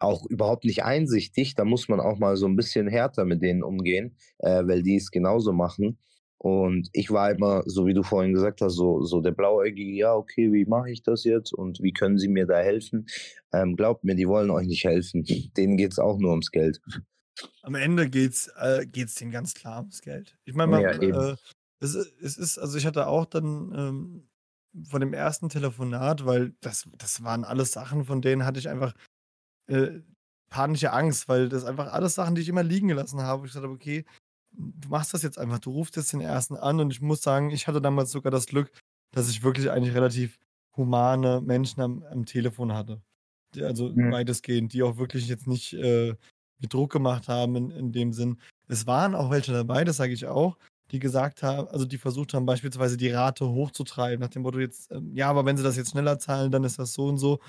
auch überhaupt nicht einsichtig. Da muss man auch mal so ein bisschen härter mit denen umgehen, äh, weil die es genauso machen. Und ich war immer, so wie du vorhin gesagt hast, so, so der Blauäugige, ja, okay, wie mache ich das jetzt und wie können sie mir da helfen? Ähm, glaubt mir, die wollen euch nicht helfen. <laughs> Denen geht's auch nur ums Geld. Am Ende geht's, äh, geht's denen ganz klar ums Geld. Ich meine, Ja, äh, es, es ist, also ich hatte auch dann ähm, von dem ersten Telefonat, weil das, das waren alles Sachen, von denen hatte ich einfach äh, panische Angst, weil das einfach alles Sachen, die ich immer liegen gelassen habe. Ich dachte, okay, du machst das jetzt einfach, du rufst jetzt den ersten an und ich muss sagen, ich hatte damals sogar das Glück, dass ich wirklich eigentlich relativ humane Menschen am, am Telefon hatte. Also Mhm. weitestgehend, die auch wirklich jetzt nicht äh, mir Druck gemacht haben in, in dem Sinn. Es waren auch welche dabei, das sage ich auch, die gesagt haben, also die versucht haben, beispielsweise die Rate hochzutreiben, nach dem Motto jetzt, ähm, ja, aber wenn sie das jetzt schneller zahlen, dann ist das so und so.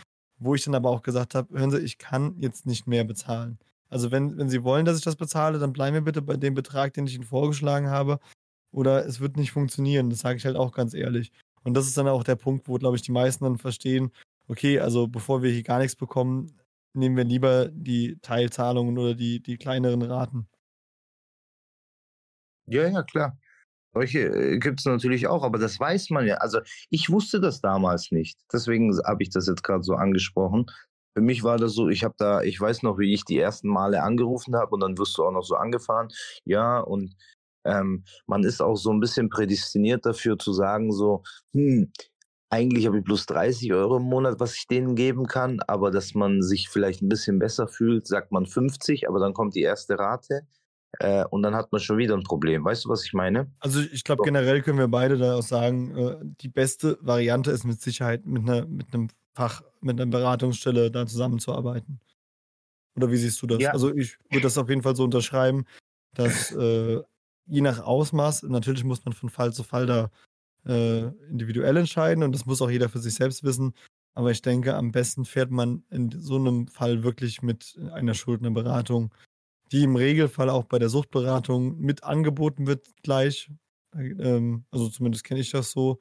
Wo ich dann aber auch gesagt habe, hören Sie, ich kann jetzt nicht mehr bezahlen. Also wenn, wenn Sie wollen, dass ich das bezahle, dann bleiben wir bitte bei dem Betrag, den ich Ihnen vorgeschlagen habe. Oder es wird nicht funktionieren. Das sage ich halt auch ganz ehrlich. Und das ist dann auch der Punkt, wo, glaube ich, die meisten dann verstehen, okay, also bevor wir hier gar nichts bekommen, nehmen wir lieber die Teilzahlungen oder die, die kleineren Raten. Ja, ja, klar. Solche äh, gibt's natürlich auch, aber das weiß man ja. Also ich wusste das damals nicht. Deswegen habe ich das jetzt gerade so angesprochen. Für mich war das so, ich habe da, ich weiß noch, wie ich die ersten Male angerufen habe und dann wirst du auch noch so angefahren. Ja, und ähm, man ist auch so ein bisschen prädestiniert dafür zu sagen, so, hm, eigentlich habe ich bloß 30 Euro im Monat, was ich denen geben kann, aber dass man sich vielleicht ein bisschen besser fühlt, sagt man 50, aber dann kommt die erste Rate äh, und dann hat man schon wieder ein Problem. Weißt du, was ich meine? Also ich glaube, So. generell können wir beide da auch sagen, äh, die beste Variante ist mit Sicherheit mit einer mit einem Fach, mit einer Beratungsstelle da zusammenzuarbeiten. Oder wie siehst du das? Ja. Also ich würde das auf jeden Fall so unterschreiben, dass <laughs> äh, je nach Ausmaß, natürlich muss man von Fall zu Fall da äh, individuell entscheiden und das muss auch jeder für sich selbst wissen. Aber ich denke, am besten fährt man in so einem Fall wirklich mit einer Schuldnerberatung, die im Regelfall auch bei der Suchtberatung mit angeboten wird gleich. Ähm, also zumindest kenne ich das so.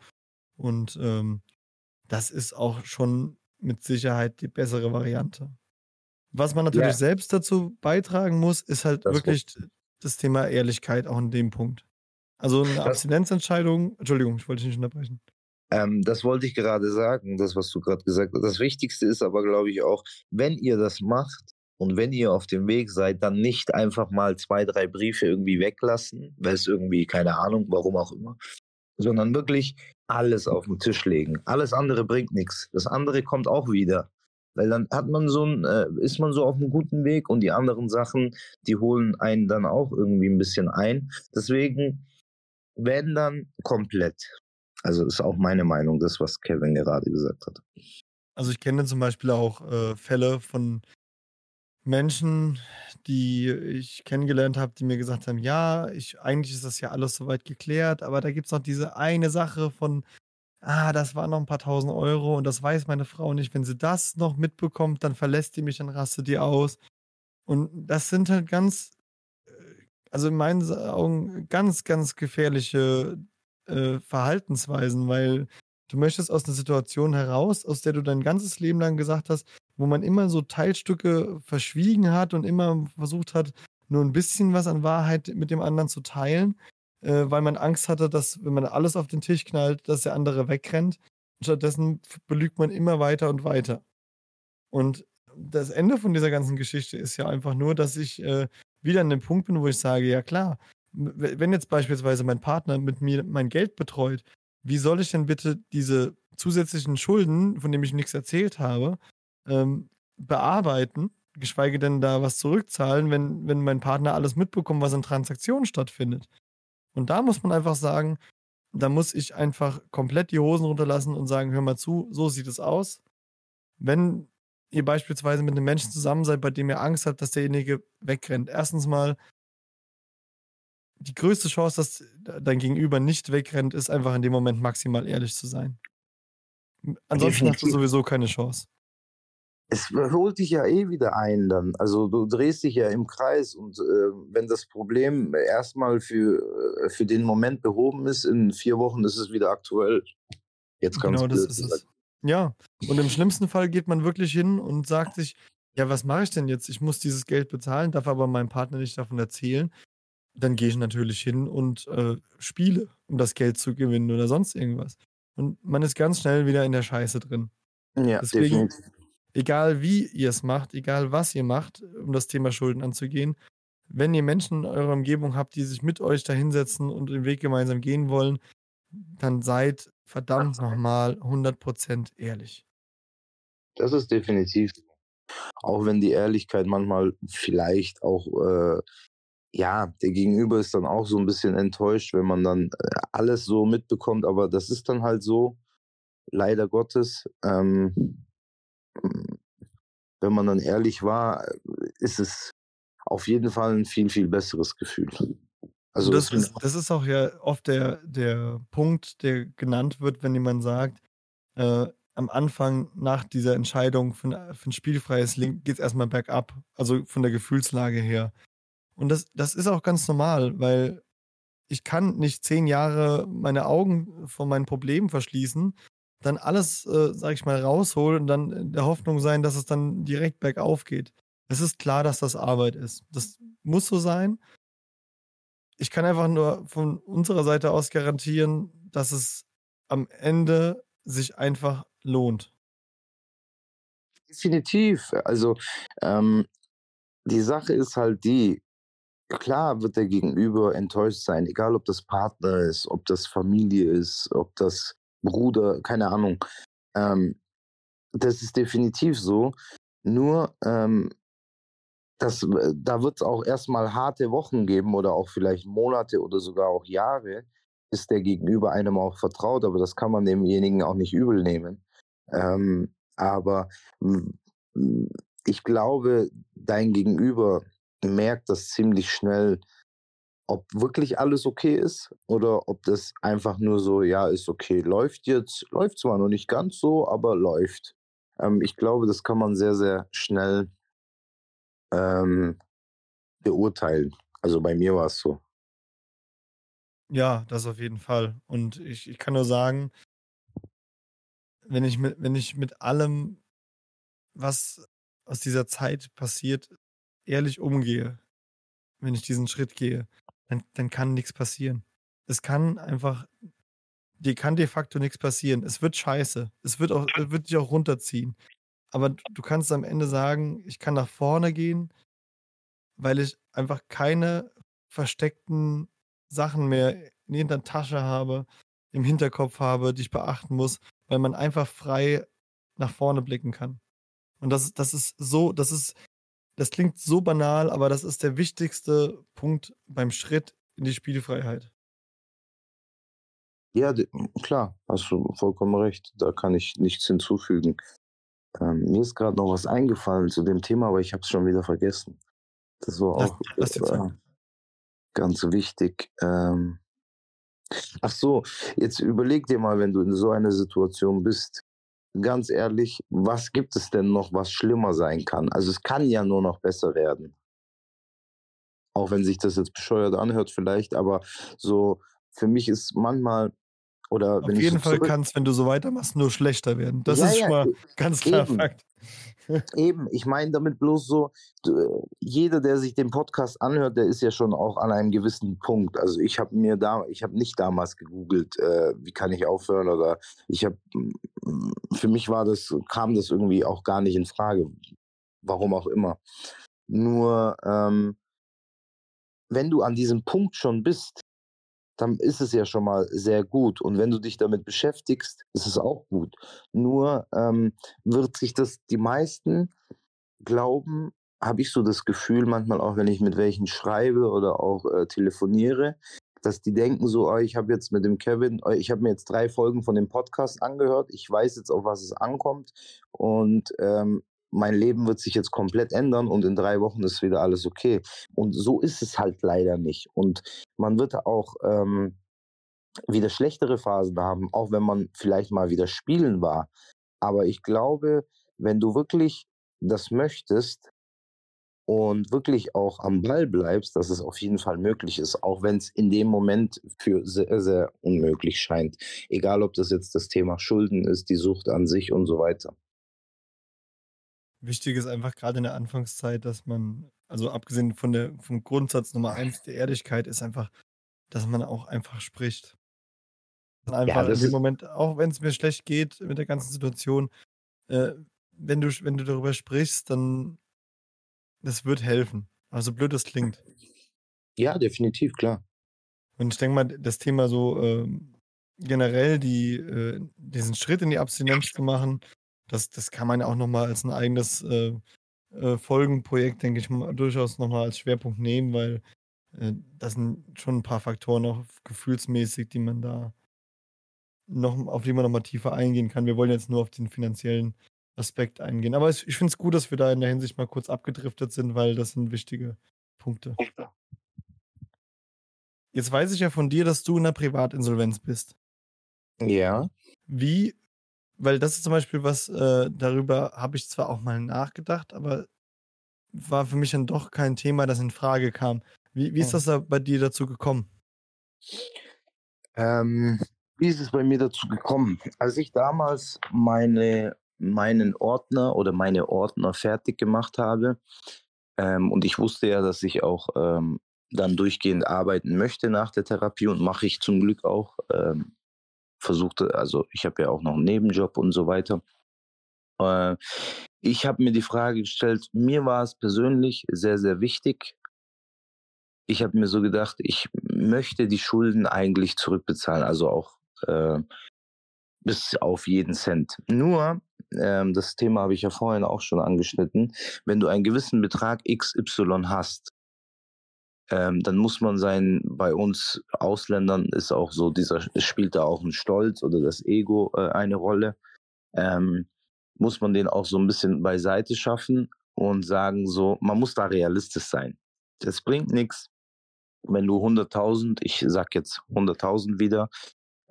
Und ähm, das ist auch schon mit Sicherheit die bessere Variante. Was man natürlich Ja. selbst dazu beitragen muss, ist halt Das wirklich das Thema Ehrlichkeit auch in dem Punkt. Also eine Das- Abstinenzentscheidung, Entschuldigung, ich wollte dich nicht unterbrechen. Ähm, das wollte ich gerade sagen, das, was du gerade gesagt hast. Das Wichtigste ist aber, glaube ich, auch, wenn ihr das macht und wenn ihr auf dem Weg seid, dann nicht einfach mal zwei, drei Briefe irgendwie weglassen, weil es irgendwie, keine Ahnung, warum auch immer, sondern wirklich alles auf den Tisch legen. Alles andere bringt nichts. Das andere kommt auch wieder. Weil dann hat man so ein, äh, ist man so auf einem guten Weg und die anderen Sachen, die holen einen dann auch irgendwie ein bisschen ein. Deswegen, wenn dann komplett. Also ist auch meine Meinung, das, was Kevin gerade gesagt hat. Also ich kenne zum Beispiel auch äh, Fälle von Menschen, die ich kennengelernt habe, die mir gesagt haben, ja, ich, eigentlich ist das ja alles soweit geklärt, aber da gibt es noch diese eine Sache von, ah, das waren noch ein paar tausend Euro und das weiß meine Frau nicht. Wenn sie das noch mitbekommt, dann verlässt die mich, dann rastet die aus. Und das sind halt ganz, äh, also in meinen Augen ganz, ganz gefährliche äh, Verhaltensweisen, weil du möchtest aus einer Situation heraus, aus der du dein ganzes Leben lang gesagt hast, wo man immer so Teilstücke verschwiegen hat und immer versucht hat, nur ein bisschen was an Wahrheit mit dem anderen zu teilen, äh, weil man Angst hatte, dass, wenn man alles auf den Tisch knallt, dass der andere wegrennt. Stattdessen belügt man immer weiter und weiter. Und das Ende von dieser ganzen Geschichte ist ja einfach nur, dass ich äh, wieder an dem Punkt bin, wo ich sage, ja klar, wenn jetzt beispielsweise mein Partner mit mir mein Geld betreut, wie soll ich denn bitte diese zusätzlichen Schulden, von denen ich nichts erzählt habe, ähm, bearbeiten, geschweige denn da was zurückzahlen, wenn, wenn mein Partner alles mitbekommt, was in Transaktionen stattfindet. Und da muss man einfach sagen, da muss ich einfach komplett die Hosen runterlassen und sagen, hör mal zu, so sieht es aus. Wenn ihr beispielsweise mit einem Menschen zusammen seid, bei dem ihr Angst habt, dass derjenige wegrennt. Erstens mal, die größte Chance, dass dein Gegenüber nicht wegrennt, ist einfach in dem Moment maximal ehrlich zu sein. Ansonsten Definitiv. hast du sowieso keine Chance es holt dich ja eh wieder ein dann. Also du drehst dich ja im Kreis und äh, wenn das Problem erstmal für, äh, für den Moment behoben ist, in vier Wochen ist es wieder aktuell. Jetzt ganz genau, das ist es. Ja, und im schlimmsten Fall geht man wirklich hin und sagt sich, ja, was mache ich denn jetzt? Ich muss dieses Geld bezahlen, darf aber meinem Partner nicht davon erzählen. Dann gehe ich natürlich hin und äh, spiele, um das Geld zu gewinnen oder sonst irgendwas. Und man ist ganz schnell wieder in der Scheiße drin. Ja, Deswegen, definitiv egal wie ihr es macht, egal was ihr macht, um das Thema Schulden anzugehen, wenn ihr Menschen in eurer Umgebung habt, die sich mit euch da hinsetzen und den Weg gemeinsam gehen wollen, dann seid verdammt nochmal 100% ehrlich. Das ist definitiv. Auch wenn die Ehrlichkeit manchmal vielleicht auch, äh, ja, der Gegenüber ist dann auch so ein bisschen enttäuscht, wenn man dann äh, alles so mitbekommt, aber das ist dann halt so, leider Gottes. Ähm, wenn man dann ehrlich war, ist es auf jeden Fall ein viel, viel besseres Gefühl. Also das, ist, das ist auch ja oft der, der Punkt, der genannt wird, wenn jemand sagt, äh, am Anfang nach dieser Entscheidung für, für ein spielfreies Link geht es erstmal bergab, also von der Gefühlslage her. Und das, das ist auch ganz normal, weil ich kann nicht zehn Jahre meine Augen vor meinen Problemen verschließen dann alles, äh, sag ich mal, rausholen und dann in der Hoffnung sein, dass es dann direkt bergauf geht. Es ist klar, dass das Arbeit ist. Das muss so sein. Ich kann einfach nur von unserer Seite aus garantieren, dass es am Ende sich einfach lohnt. Definitiv. Also ähm, die Sache ist halt die, klar wird der Gegenüber enttäuscht sein, egal ob das Partner ist, ob das Familie ist, ob das Bruder, keine Ahnung. Ähm, das ist definitiv so. Nur, ähm, das, äh, da wird es auch erstmal harte Wochen geben oder auch vielleicht Monate oder sogar auch Jahre, bis der Gegenüber einem auch vertraut. Aber das kann man demjenigen auch nicht übel nehmen. Ähm, aber ich glaube, dein Gegenüber merkt das ziemlich schnell, ob wirklich alles okay ist oder ob das einfach nur so, ja, ist okay, läuft jetzt, läuft zwar noch nicht ganz so, aber läuft. Ähm, ich glaube, das kann man sehr, sehr schnell ähm, beurteilen. Also bei mir war es so. Ja, das auf jeden Fall. Und ich, ich kann nur sagen, wenn ich mit, wenn ich mit allem, was aus dieser Zeit passiert, ehrlich umgehe, wenn ich diesen Schritt gehe, dann, dann kann nichts passieren. Es kann einfach, dir kann de facto nichts passieren. Es wird scheiße. Es wird, auch, es wird dich auch runterziehen. Aber du kannst am Ende sagen, ich kann nach vorne gehen, weil ich einfach keine versteckten Sachen mehr in der Tasche habe, im Hinterkopf habe, die ich beachten muss, weil man einfach frei nach vorne blicken kann. Und das, das ist so, das ist, das klingt so banal, aber das ist der wichtigste Punkt beim Schritt in die Spielfreiheit. Ja, klar, hast du vollkommen recht. Da kann ich nichts hinzufügen. Ähm, mir ist gerade noch was eingefallen zu dem Thema, aber ich habe es schon wieder vergessen. Das war auch lass, lass äh, ganz wichtig. Ähm, ach so, jetzt überleg dir mal, wenn du in so einer Situation bist, ganz ehrlich, was gibt es denn noch, was schlimmer sein kann? Also es kann ja nur noch besser werden. Auch wenn sich das jetzt bescheuert anhört vielleicht, aber so für mich ist manchmal oder Auf jeden so Fall kann es, wenn du so weitermachst, nur schlechter werden. Das Ja, ist ja, schon mal e ganz klar eben. Fakt. Eben, ich meine damit bloß so, jeder, der sich den Podcast anhört, der ist ja schon auch an einem gewissen Punkt. Also ich habe mir da, ich habe nicht damals gegoogelt, äh, wie kann ich aufhören oder ich habe, für mich war das, kam das irgendwie auch gar nicht in Frage, warum auch immer. Nur ähm, wenn du an diesem Punkt schon bist, dann ist es ja schon mal sehr gut. Und wenn du dich damit beschäftigst, ist es auch gut. Nur ähm, wird sich das die meisten glauben, habe ich so das Gefühl, manchmal auch, wenn ich mit welchen schreibe oder auch äh, telefoniere, dass die denken so, oh, ich habe jetzt mit dem Kevin, oh, ich habe mir jetzt drei Folgen von dem Podcast angehört, ich weiß jetzt, auf was es ankommt und ähm, mein Leben wird sich jetzt komplett ändern und in drei Wochen ist wieder alles okay. Und so ist es halt leider nicht. Und man wird auch ähm, wieder schlechtere Phasen haben, auch wenn man vielleicht mal wieder spielen war. Aber ich glaube, wenn du wirklich das möchtest und wirklich auch am Ball bleibst, dass es auf jeden Fall möglich ist, auch wenn es in dem Moment für sehr, sehr unmöglich scheint. Egal, ob das jetzt das Thema Schulden ist, die Sucht an sich und so weiter. Wichtig ist einfach gerade in der Anfangszeit, dass man, also abgesehen von der, vom Grundsatz Nummer eins der Ehrlichkeit, ist einfach, dass man auch einfach spricht. Und Ja, einfach in dem Moment, auch wenn es mir schlecht geht mit der ganzen Situation, äh, wenn, du, wenn du darüber sprichst, dann das wird helfen. Also blöd das klingt. ja, definitiv, klar. Und ich denke mal, das Thema so ähm, generell, die, äh, diesen Schritt in die Abstinenz zu machen, das, das kann man ja auch nochmal als ein eigenes äh, äh, Folgenprojekt, denke ich mal, durchaus nochmal als Schwerpunkt nehmen, weil äh, das sind schon ein paar Faktoren auch gefühlsmäßig, die man da noch, auf die man nochmal tiefer eingehen kann. Wir wollen jetzt nur auf den finanziellen Aspekt eingehen. Aber es, ich finde es gut, dass wir da in der Hinsicht mal kurz abgedriftet sind, weil das sind wichtige Punkte. Jetzt weiß ich ja von dir, dass du in der Privatinsolvenz bist. Ja. Wie, weil das ist zum Beispiel was, äh, darüber habe ich zwar auch mal nachgedacht, aber war für mich dann doch kein Thema, das in Frage kam. Wie, wie ist Hm. das da bei dir dazu gekommen? Ähm, wie ist es bei mir dazu gekommen? Als ich damals meine, meinen Ordner oder meine Ordner fertig gemacht habe, ähm, und ich wusste ja, dass ich auch ähm, dann durchgehend arbeiten möchte nach der Therapie und mache ich zum Glück auch. Ähm, versuchte, also ich habe ja auch noch einen Nebenjob und so weiter. Äh, ich habe mir die Frage gestellt, mir war es persönlich sehr, sehr wichtig. Ich habe mir so gedacht, ich möchte die Schulden eigentlich zurückbezahlen, also auch äh, bis auf jeden Cent. Nur, ähm, das Thema habe ich ja vorhin auch schon angeschnitten, wenn du einen gewissen Betrag XY hast, ähm, dann muss man sein, bei uns Ausländern ist auch so, dieser es spielt da auch ein Stolz oder das Ego äh, eine Rolle. Ähm, muss man den auch so ein bisschen beiseite schaffen und sagen so, man muss da realistisch sein. Das bringt nichts, wenn du 100.000, ich sag jetzt 100.000 wieder,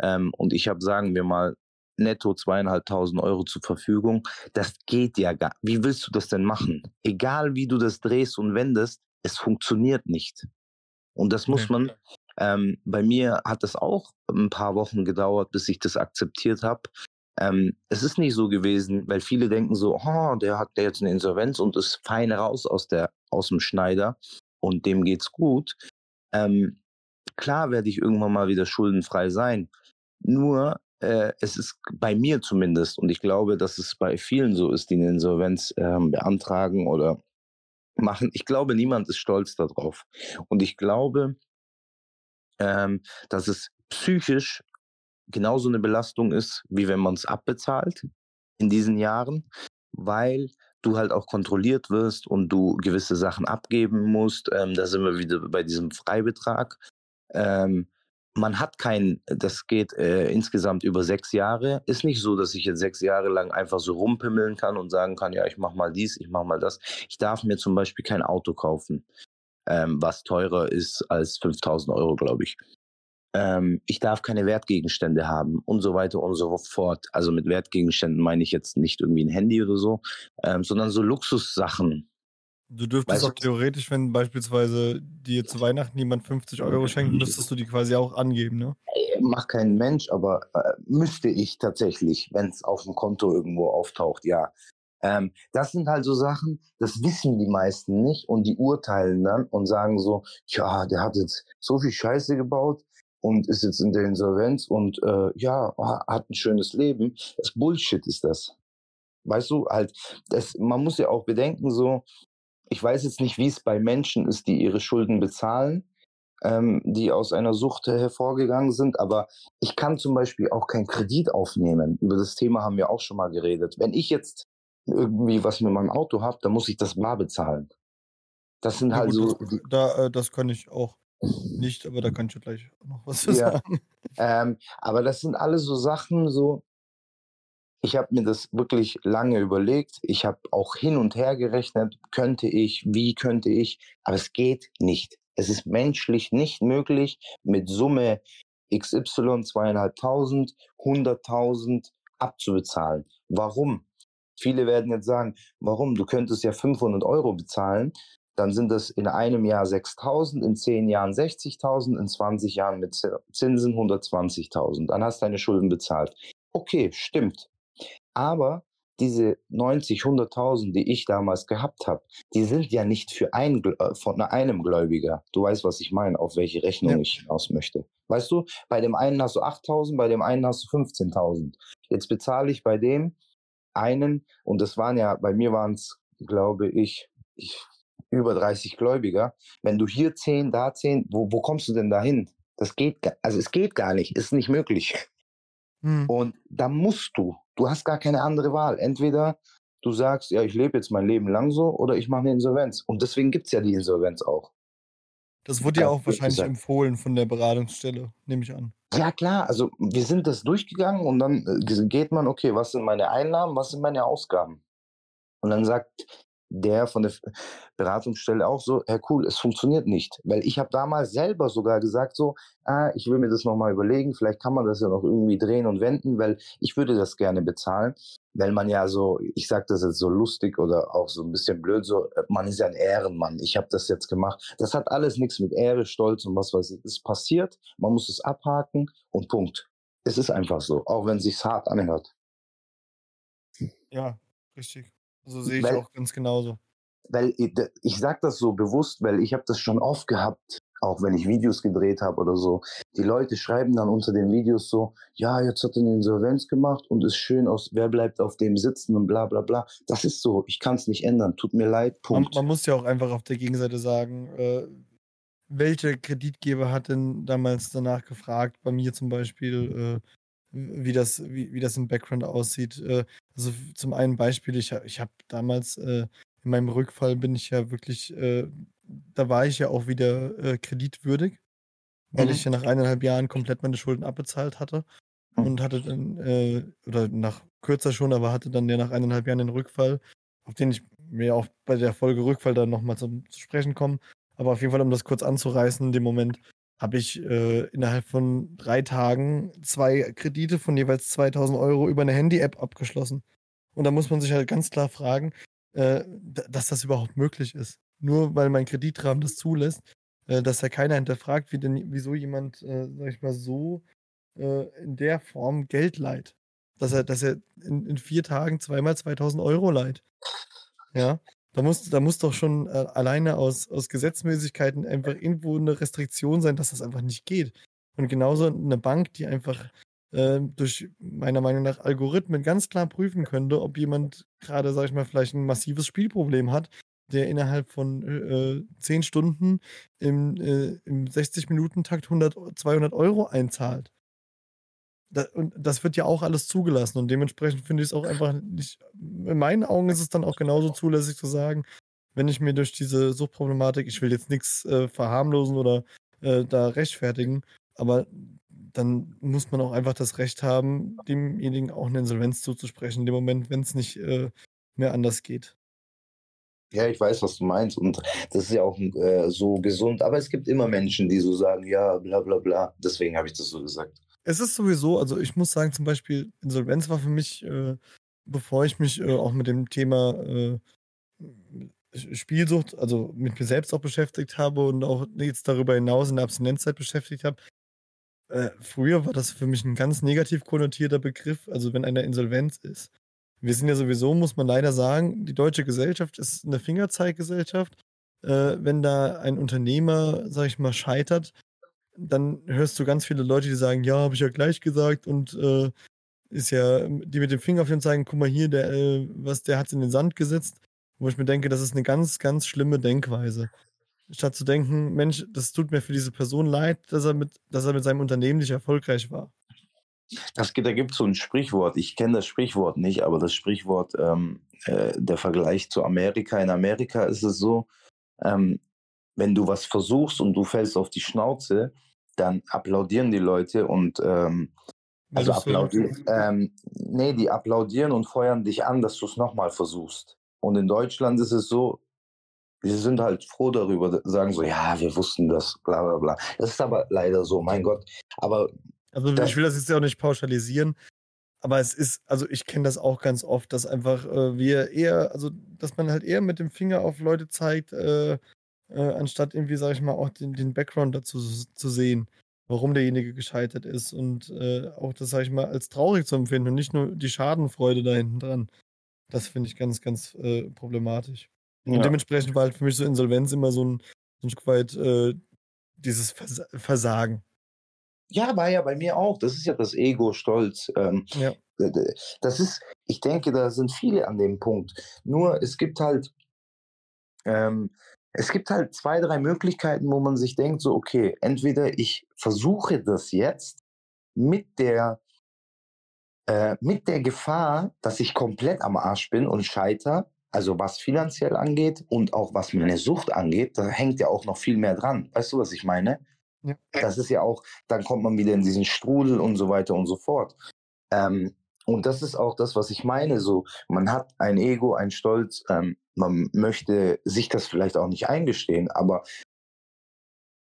ähm, und ich habe, sagen wir mal, netto zweieinhalbtausend Euro zur Verfügung. Das geht ja gar. Wie willst du das denn machen? Egal wie du das drehst und wendest, es funktioniert nicht. Und das muss man. Ähm, bei mir hat das auch ein paar Wochen gedauert, bis ich das akzeptiert habe. Ähm, es ist nicht so gewesen, weil viele denken so, oh, der hat jetzt eine Insolvenz und ist fein raus aus der aus dem Schneider und dem geht's gut. Ähm, klar werde ich irgendwann mal wieder schuldenfrei sein. Nur äh, es ist bei mir zumindest, und ich glaube, dass es bei vielen so ist, die eine Insolvenz ähm, beantragen oder machen. Ich glaube, niemand ist stolz darauf. Und ich glaube, ähm, dass es psychisch genauso eine Belastung ist, wie wenn man es abbezahlt in diesen Jahren, weil du halt auch kontrolliert wirst und du gewisse Sachen abgeben musst. Ähm, da sind wir wieder bei diesem Freibetrag. Ähm, man hat kein, das geht äh, insgesamt über sechs Jahre. Ist nicht so, dass ich jetzt sechs Jahre lang einfach so rumpimmeln kann und sagen kann, ja, ich mach mal dies, ich mach mal das. Ich darf mir zum Beispiel kein Auto kaufen, ähm, was teurer ist als 5000 Euro, glaube ich. Ähm, ich darf keine Wertgegenstände haben und so weiter und so fort. Also mit Wertgegenständen meine ich jetzt nicht irgendwie ein Handy oder so, ähm, sondern so Luxussachen, Du dürftest Weißt auch theoretisch, wenn beispielsweise dir zu Weihnachten jemand 50 Euro schenkt, müsstest du die quasi auch angeben, ne? Macht kein Mensch, aber äh, müsste ich tatsächlich, wenn es auf dem Konto irgendwo auftaucht, ja. Ähm, das sind halt so Sachen, das wissen die meisten nicht und die urteilen dann und sagen so, ja, der hat jetzt so viel Scheiße gebaut und ist jetzt in der Insolvenz und äh, ja, hat ein schönes Leben. Das Bullshit ist das. Weißt du, halt, das, man muss ja auch bedenken, so, ich weiß jetzt nicht, wie es bei Menschen ist, die ihre Schulden bezahlen ähm, die aus einer Sucht hervorgegangen sind. Aber ich kann zum Beispiel auch keinen Kredit aufnehmen. Über das Thema haben wir auch schon mal geredet. Wenn ich jetzt irgendwie was mit meinem Auto habe, dann muss ich das bar bezahlen. Das sind Ja, halt gut, so. das, da, äh, das kann ich auch nicht, aber da kann ich ja gleich noch was Ja. sagen. Ähm, aber das sind alles so Sachen, so. Ich habe mir das wirklich lange überlegt. Ich habe auch hin und her gerechnet, könnte ich, wie könnte ich, aber es geht nicht. Es ist menschlich nicht möglich, mit Summe XY zweieinhalbtausend, hunderttausend abzubezahlen. Warum? Viele werden jetzt sagen, warum? Du könntest ja 500 Euro bezahlen, dann sind das in einem Jahr 6.000, in 10 Jahren 60.000, in 20 Jahren mit Zinsen 120.000. Dann hast du deine Schulden bezahlt. Okay, stimmt. Aber diese 90, 100.000, die ich damals gehabt habe, die sind ja nicht für ein, äh, von einem Gläubiger. Du weißt, was ich meine, auf welche Rechnung Ja. ich hinaus möchte. Weißt du, bei dem einen hast du 8.000, bei dem einen hast du 15.000. Jetzt bezahle ich bei dem einen, und das waren ja, bei mir waren es, glaube ich, ich, über 30 Gläubiger. Wenn du hier 10, da 10, wo, wo kommst du denn dahin? Das geht, also es geht gar nicht, ist nicht möglich. Hm. Und da musst du, du hast gar keine andere Wahl. Entweder du sagst, ja, ich lebe jetzt mein Leben lang so, oder ich mache eine Insolvenz. Und deswegen gibt's ja die Insolvenz auch. Das wurde ja auch wahrscheinlich gesagt. empfohlen von der Beratungsstelle, nehme ich an. Ja, klar, also wir sind das durchgegangen und dann äh, geht man, okay, was sind meine Einnahmen, was sind meine Ausgaben? Und dann sagt der von der Beratungsstelle auch so, Herr Cool, es funktioniert nicht. Weil ich habe damals selber sogar gesagt so, ah, ich will mir das nochmal überlegen, vielleicht kann man das ja noch irgendwie drehen und wenden, weil ich würde das gerne bezahlen. Weil man ja so, ich sage das jetzt so lustig oder auch so ein bisschen blöd, so, äh, man ist ja ein Ehrenmann, ich habe das jetzt gemacht. Das hat alles nichts mit Ehre, Stolz und was weiß ich. Es passiert, man muss es abhaken und Punkt. Es ist einfach so, auch wenn es sich hart anhört. Ja, richtig. So sehe ich Weil- auch ganz genauso. weil ich, ich sage das so bewusst, weil ich habe das schon oft gehabt, auch wenn ich Videos gedreht habe oder so. Die Leute schreiben dann unter den Videos so, ja, jetzt hat er eine Insolvenz gemacht und ist schön aus, wer bleibt auf dem sitzen und bla bla bla. Das ist so, ich kann es nicht ändern, tut mir leid, Man, Punkt. man muss ja auch einfach auf der Gegenseite sagen, äh, welcher Kreditgeber hat denn damals danach gefragt, bei mir zum Beispiel, äh, wie, das, wie, wie das im Background aussieht. Äh, also zum einen Beispiel, ich, ich habe damals äh, in meinem Rückfall bin ich ja wirklich, äh, da war ich ja auch wieder äh, kreditwürdig, weil Mhm. ich ja nach eineinhalb Jahren komplett meine Schulden abbezahlt hatte Mhm. und hatte dann, äh, oder nach kürzer schon, aber hatte dann ja nach eineinhalb Jahren den Rückfall, auf den ich mir auch bei der Folge Rückfall dann nochmal zu, zu sprechen komme. Aber auf jeden Fall, um das kurz anzureißen, in dem Moment habe ich äh, innerhalb von drei Tagen zwei Kredite von jeweils 2000 Euro über eine Handy-App abgeschlossen. Und da muss man sich halt ganz klar fragen, äh, dass das überhaupt möglich ist. Nur weil mein Kreditrahmen das zulässt, äh, dass ja keiner hinterfragt, wie denn, wieso jemand, äh, sag ich mal, so äh, in der Form Geld leiht. Dass er, dass er in, in vier Tagen zweimal 2000 Euro leiht. Ja, da muss, da muss doch schon äh, alleine aus, aus Gesetzmäßigkeiten einfach irgendwo eine Restriktion sein, dass das einfach nicht geht. Und genauso eine Bank, die einfach äh, durch meiner Meinung nach Algorithmen ganz klar prüfen könnte, ob jemand gerade, sag ich mal, vielleicht ein massives Spielproblem hat, der innerhalb von äh, 10 Stunden im, äh, im 60-Minuten-Takt 100, 200 Euro einzahlt. Da, und das wird ja auch alles zugelassen und dementsprechend finde ich es auch einfach nicht. In meinen Augen ist es dann auch genauso zulässig zu sagen, wenn ich mir durch diese Suchtproblematik, ich will jetzt nichts äh, verharmlosen oder äh, da rechtfertigen, aber dann muss man auch einfach das Recht haben, demjenigen auch eine Insolvenz zuzusprechen, in dem Moment, wenn es nicht äh, mehr anders geht. Ja, ich weiß, was du meinst. Und das ist ja auch äh, so gesund. Aber es gibt immer Menschen, die so sagen, ja, bla bla bla. Deswegen habe ich das so gesagt. Es ist sowieso, also ich muss sagen, zum Beispiel, Insolvenz war für mich, äh, bevor ich mich äh, auch mit dem Thema äh, Spielsucht, also mit mir selbst auch beschäftigt habe und auch jetzt darüber hinaus in der Abstinenzzeit beschäftigt habe. Äh, früher war das für mich ein ganz negativ konnotierter Begriff, also wenn einer Insolvenz ist. Wir sind ja sowieso, muss man leider sagen, die deutsche Gesellschaft ist eine Fingerzeiggesellschaft. Äh, wenn da ein Unternehmer, sag ich mal, scheitert, dann hörst du ganz viele Leute, die sagen, ja, habe ich ja gleich gesagt und äh, ist ja, die mit dem Finger auf den zeigen, guck mal hier, der, äh, was, der hat in den Sand gesetzt. Wo ich mir denke, das ist eine ganz, ganz schlimme Denkweise. Statt zu denken, Mensch, das tut mir für diese Person leid, dass er mit, dass er mit seinem Unternehmen nicht erfolgreich war. Das, da gibt es so ein Sprichwort, ich kenne das Sprichwort nicht, aber das Sprichwort, ähm, äh, der Vergleich zu Amerika. In Amerika ist es so, ähm, wenn du was versuchst und du fällst auf die Schnauze, dann applaudieren die Leute und ähm, also applaudieren, ähm, nee, die applaudieren und feuern dich an, dass du es nochmal versuchst. Und in Deutschland ist es so, wir sind halt froh darüber, sagen so, ja, wir wussten das, bla bla bla. Das ist aber leider so, mein Gott. Aber also ich will das jetzt ja auch nicht pauschalisieren, aber es ist, also ich kenne das auch ganz oft, dass einfach äh, wir eher, also dass man halt eher mit dem Finger auf Leute zeigt, äh, äh, anstatt irgendwie, sag ich mal, auch den, den Background dazu zu sehen, warum derjenige gescheitert ist und äh, auch das, sag ich mal, als traurig zu empfinden und nicht nur die Schadenfreude da hinten dran. Das finde ich ganz, ganz äh, problematisch. Ja. Und dementsprechend war halt für mich so Insolvenz immer so ein, so ein Stück weit äh, dieses Vers Versagen. Ja, war ja bei mir auch. Das ist ja das Ego, Stolz. Ähm, ja. Das ist, ich denke, da sind viele an dem Punkt. Nur es gibt halt, ähm, es gibt halt zwei, drei Möglichkeiten, wo man sich denkt, so, okay, entweder ich versuche das jetzt mit der, äh, mit der Gefahr, dass ich komplett am Arsch bin und scheiter, also was finanziell angeht und auch was meine Sucht angeht, da hängt ja auch noch viel mehr dran. Weißt du, was ich meine? Ja. Das ist ja auch, dann kommt man wieder in diesen Strudel und so weiter und so fort. Ähm, und das ist auch das, was ich meine. So, man hat ein Ego, ein Stolz, ähm, man möchte sich das vielleicht auch nicht eingestehen, aber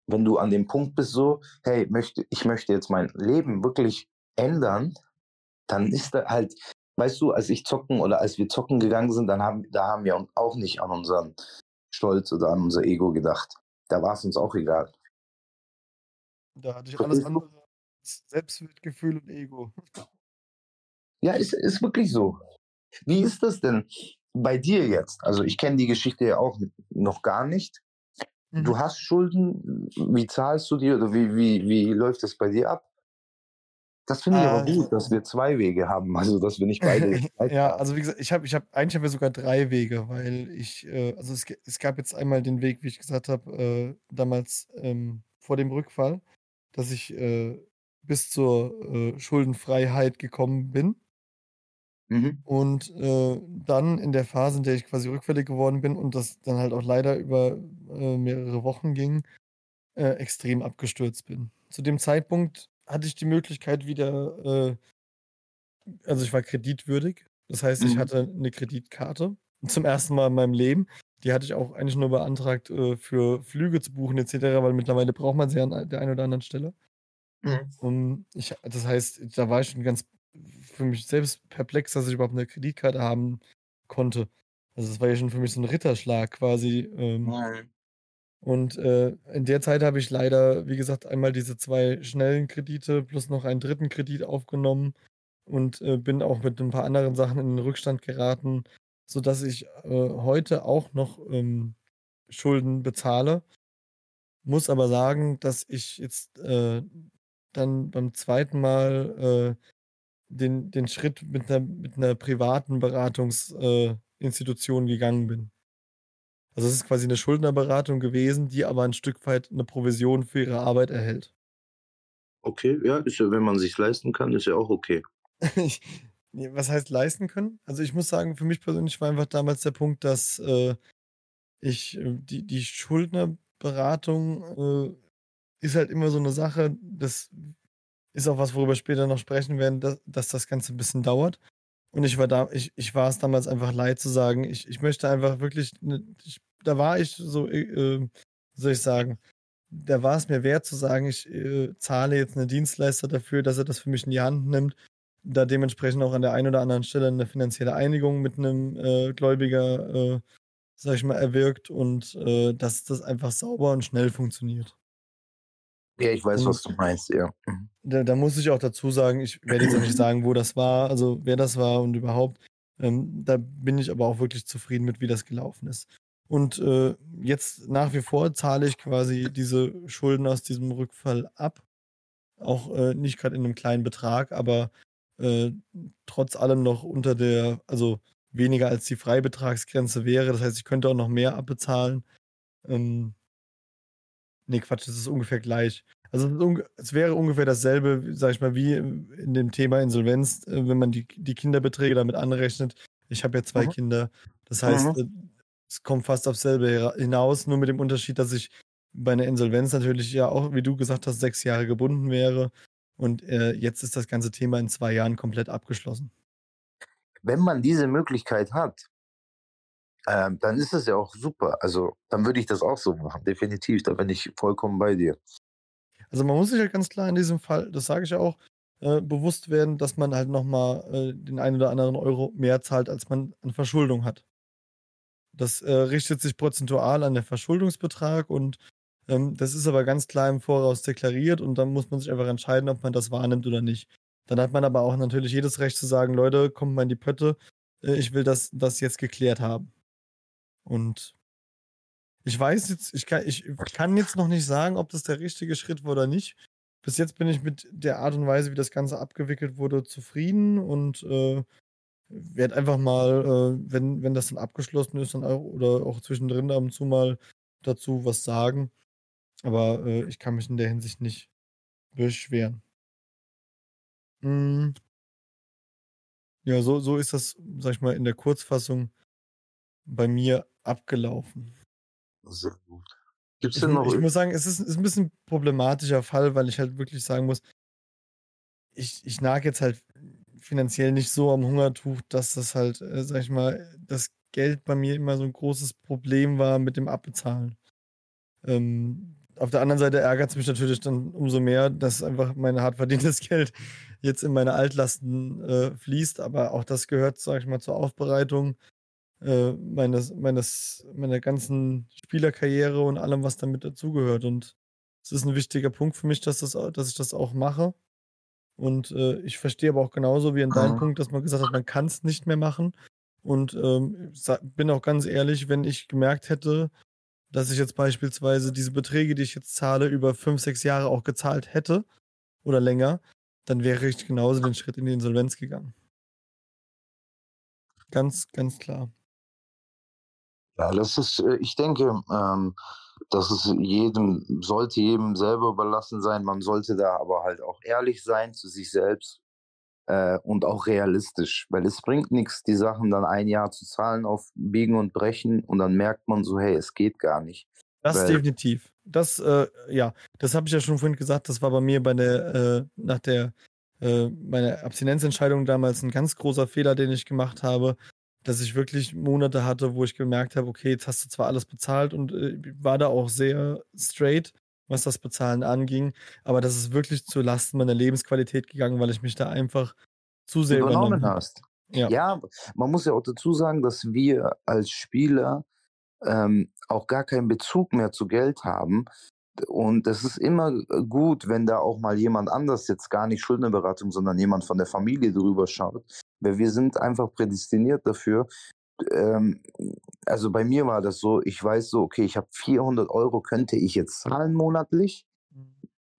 wenn du an dem Punkt bist, so, hey, möchte, ich möchte jetzt mein Leben wirklich ändern, dann ist da halt, weißt du, als ich zocken oder als wir zocken gegangen sind, dann haben, da haben wir auch nicht an unseren Stolz oder an unser Ego gedacht. Da war es uns auch egal. Da hatte ich alles andere Selbstwertgefühl und Ego. <laughs> Ja, ist, ist wirklich so. Wie ist das denn bei dir jetzt? Also ich kenne die Geschichte ja auch noch gar nicht. Mhm. Du hast Schulden, wie zahlst du die oder wie, wie, wie läuft das bei dir ab? Das finde ich äh, aber gut, dass wir zwei Wege haben, <laughs> also dass wir nicht beide. <laughs> ja, also wie gesagt, ich habe, ich habe, eigentlich haben wir sogar drei Wege, weil ich, äh, also es, es, gab jetzt einmal den Weg, wie ich gesagt habe, äh, damals ähm, vor dem Rückfall dass ich äh, bis zur äh, Schuldenfreiheit gekommen bin. Mhm. Und äh, dann in der Phase, in der ich quasi rückfällig geworden bin und das dann halt auch leider über äh, mehrere Wochen ging, äh, extrem abgestürzt bin. Zu dem Zeitpunkt hatte ich die Möglichkeit wieder, äh, also ich war kreditwürdig. Das heißt, mhm. ich hatte eine Kreditkarte zum ersten Mal in meinem Leben. Die hatte ich auch eigentlich nur beantragt, äh, für Flüge zu buchen etc., weil mittlerweile braucht man sie an der einen oder anderen Stelle. Mhm. Und ich, das heißt, da war ich schon ganz für mich selbst perplex, dass ich überhaupt eine Kreditkarte haben konnte. Also das war ja schon für mich so ein Ritterschlag quasi. Ähm, mhm. Und äh, in der Zeit habe ich leider, wie gesagt, einmal diese zwei schnellen Kredite plus noch einen dritten Kredit aufgenommen und äh, bin auch mit ein paar anderen Sachen in den Rückstand geraten, sodass ich äh, heute auch noch ähm, Schulden bezahle. Muss aber sagen, dass ich jetzt äh, dann beim zweiten Mal äh, den, den Schritt mit einer, mit einer privaten Beratungsinstitution äh, gegangen bin. Also es ist quasi eine Schuldnerberatung gewesen, die aber ein Stück weit eine Provision für ihre Arbeit erhält. Okay, ja, ist ja, wenn man sich's leisten kann, ist ja auch okay. <laughs> Was heißt leisten können? Also, ich muss sagen, für mich persönlich war einfach damals der Punkt, dass, äh, ich, äh die die Schuldnerberatung, äh, ist halt immer so 'ne Sache, das ist auch was, worüber wir später noch sprechen werden, da dass das Ganze 'n bisschen dauert. Und ich war da ich ich war es damals einfach leid zu sagen, ich ich möchte einfach wirklich 'ne ich da war ich so, äh, wie soll ich sagen, da war es mir wert zu sagen, ich, äh, zahle jetzt 'nen Dienstleister dafür, dass er das für mich in die Hand nimmt, da dementsprechend auch an der einen oder anderen Stelle 'ne finanzielle Einigung mit 'nem, äh, Gläubiger, äh, sage ich mal, erwirkt und, äh, dass das einfach sauber und schnell funktioniert. Ja, ich weiß, was du meinst, ja. Mhm. da da muss ich auch dazu sagen, ich werde jetzt auch nicht sagen, wo das war, also wer das war und überhaupt. Ähm, da bin ich aber auch wirklich zufrieden mit, wie das gelaufen ist. Und, äh, jetzt nach wie vor zahle ich quasi diese Schulden aus diesem Rückfall ab. Auch, äh, nicht grad in 'nem kleinen Betrag, aber, äh, trotz allem noch unter der also weniger als die Freibetragsgrenze wäre. Das heißt, ich könnte auch noch mehr abbezahlen. Ähm Ne, Quatsch, das ist ungefähr gleich. Also, es wäre ungefähr dasselbe, sage ich mal, wie in dem Thema Insolvenz, äh, wenn man die die Kinderbeträge damit anrechnet. Ich habe ja 2 Mhm. Kinder. Das heißt, Mhm. äh, es kommt fast aufs selbe hera hinaus, nur mit dem Unterschied, dass ich bei 'ner Insolvenz natürlich ja auch, wie du gesagt hast, 6 Jahre gebunden wäre. Und, äh, jetzt ist das ganze Thema in 2 Jahren komplett abgeschlossen. Wenn man diese Möglichkeit hat ähm, dann ist das ja auch super. Also, dann würde ich das auch so machen, definitiv, da bin ich vollkommen bei dir. Also, man muss sich halt ganz klar in diesem Fall, das sage ich auch, äh, bewusst werden, dass man halt noch mal, äh, den einen oder anderen Euro mehr zahlt, als man an Verschuldung hat. Das, äh, richtet sich prozentual an den Verschuldungsbetrag und, ähm, das ist aber ganz klar im Voraus deklariert und dann muss man sich einfach entscheiden, ob man das wahrnimmt oder nicht. Dann hat man aber auch natürlich jedes Recht zu sagen: „Leute, kommt mal in die Pötte. Äh, ich will das das jetzt geklärt haben.“ Und ich weiß jetzt ich kann ich kann jetzt noch nicht sagen, ob das der richtige Schritt war oder nicht. Bis jetzt bin ich mit der Art und Weise, wie das Ganze abgewickelt wurde, zufrieden und, äh, werde einfach mal, äh, wenn wenn das dann abgeschlossen ist, dann auch oder auch zwischendrin ab und zu mal dazu was sagen. Aber, äh, ich kann mich in der Hinsicht nicht beschweren. Hm. Ja, so so ist das, sage ich mal, in der Kurzfassung bei mir abgelaufen. Sehr gut. Gibt's Ich denn noch ich irgend muss sagen, es ist ist 'n bisschen problematischer Fall, weil ich halt wirklich sagen muss ich ich nage jetzt halt finanziell nicht so am Hungertuch, dass das halt, äh, sage ich mal, das Geld bei mir immer so 'n großes Problem war mit dem Abbezahlen. Ähm, auf der anderen Seite ärgert's mich natürlich dann umso mehr, dass einfach mein hart verdientes <laughs> Geld jetzt in meine Altlasten, äh, fließt, aber auch das gehört, sage ich mal, zur Aufbereitung, äh, meines meines meiner ganzen Spielerkarriere und allem, was damit dazugehört. Und es ist 'n wichtiger Punkt für mich, dass das dass ich das auch mache. Und, äh, ich verstehe aber auch genauso wie in deinem Mhm. Punkt, dass man gesagt hat, man kann's nicht mehr machen. Und, ähm, bin auch ganz ehrlich, wenn ich gemerkt hätte, dass ich jetzt beispielsweise diese Beträge, die ich jetzt zahle, über 5, 6 Jahre auch gezahlt hätte oder länger, dann wäre ich genauso den Schritt in die Insolvenz gegangen. Ganz, ganz klar. Ja, das ist äh, ich denke, ähm, dass es jedem sollte jedem selber überlassen sein. Man sollte da aber halt auch ehrlich sein zu sich selbst, äh, und auch realistisch, weil es bringt nix, die Sachen dann 1 Jahr zu zahlen auf Biegen und Brechen und dann merkt man so: „Hey, es geht gar nicht.“ Das Weil definitiv. Das, äh ja, das habe ich ja schon vorhin gesagt, das war bei mir bei der äh, nach der äh, meiner Abstinenzentscheidung damals 'n ganz großer Fehler, den ich gemacht habe, dass ich wirklich Monate hatte, wo ich gemerkt habe: „Okay, jetzt hast du zwar alles bezahlt“ und, äh, war da auch sehr straight, was das Bezahlen anging, aber das ist wirklich zu Lasten meiner Lebensqualität gegangen, weil ich mich da einfach zu sehr übernommen übernommen hast. Ja. Ja, man muss ja auch dazu sagen, dass wir als Spieler, ähm, auch gar keinen Bezug mehr zu Geld haben. Und es ist immer, äh, gut, wenn da auch mal jemand anders jetzt gar nicht Schuldnerberatung, sondern jemand von der Familie drüber schaut, weil wir sind einfach prädestiniert dafür. Ähm, also, bei mir war das so, ich weiß so, okay, ich habe 400 € könnte ich jetzt zahlen monatlich.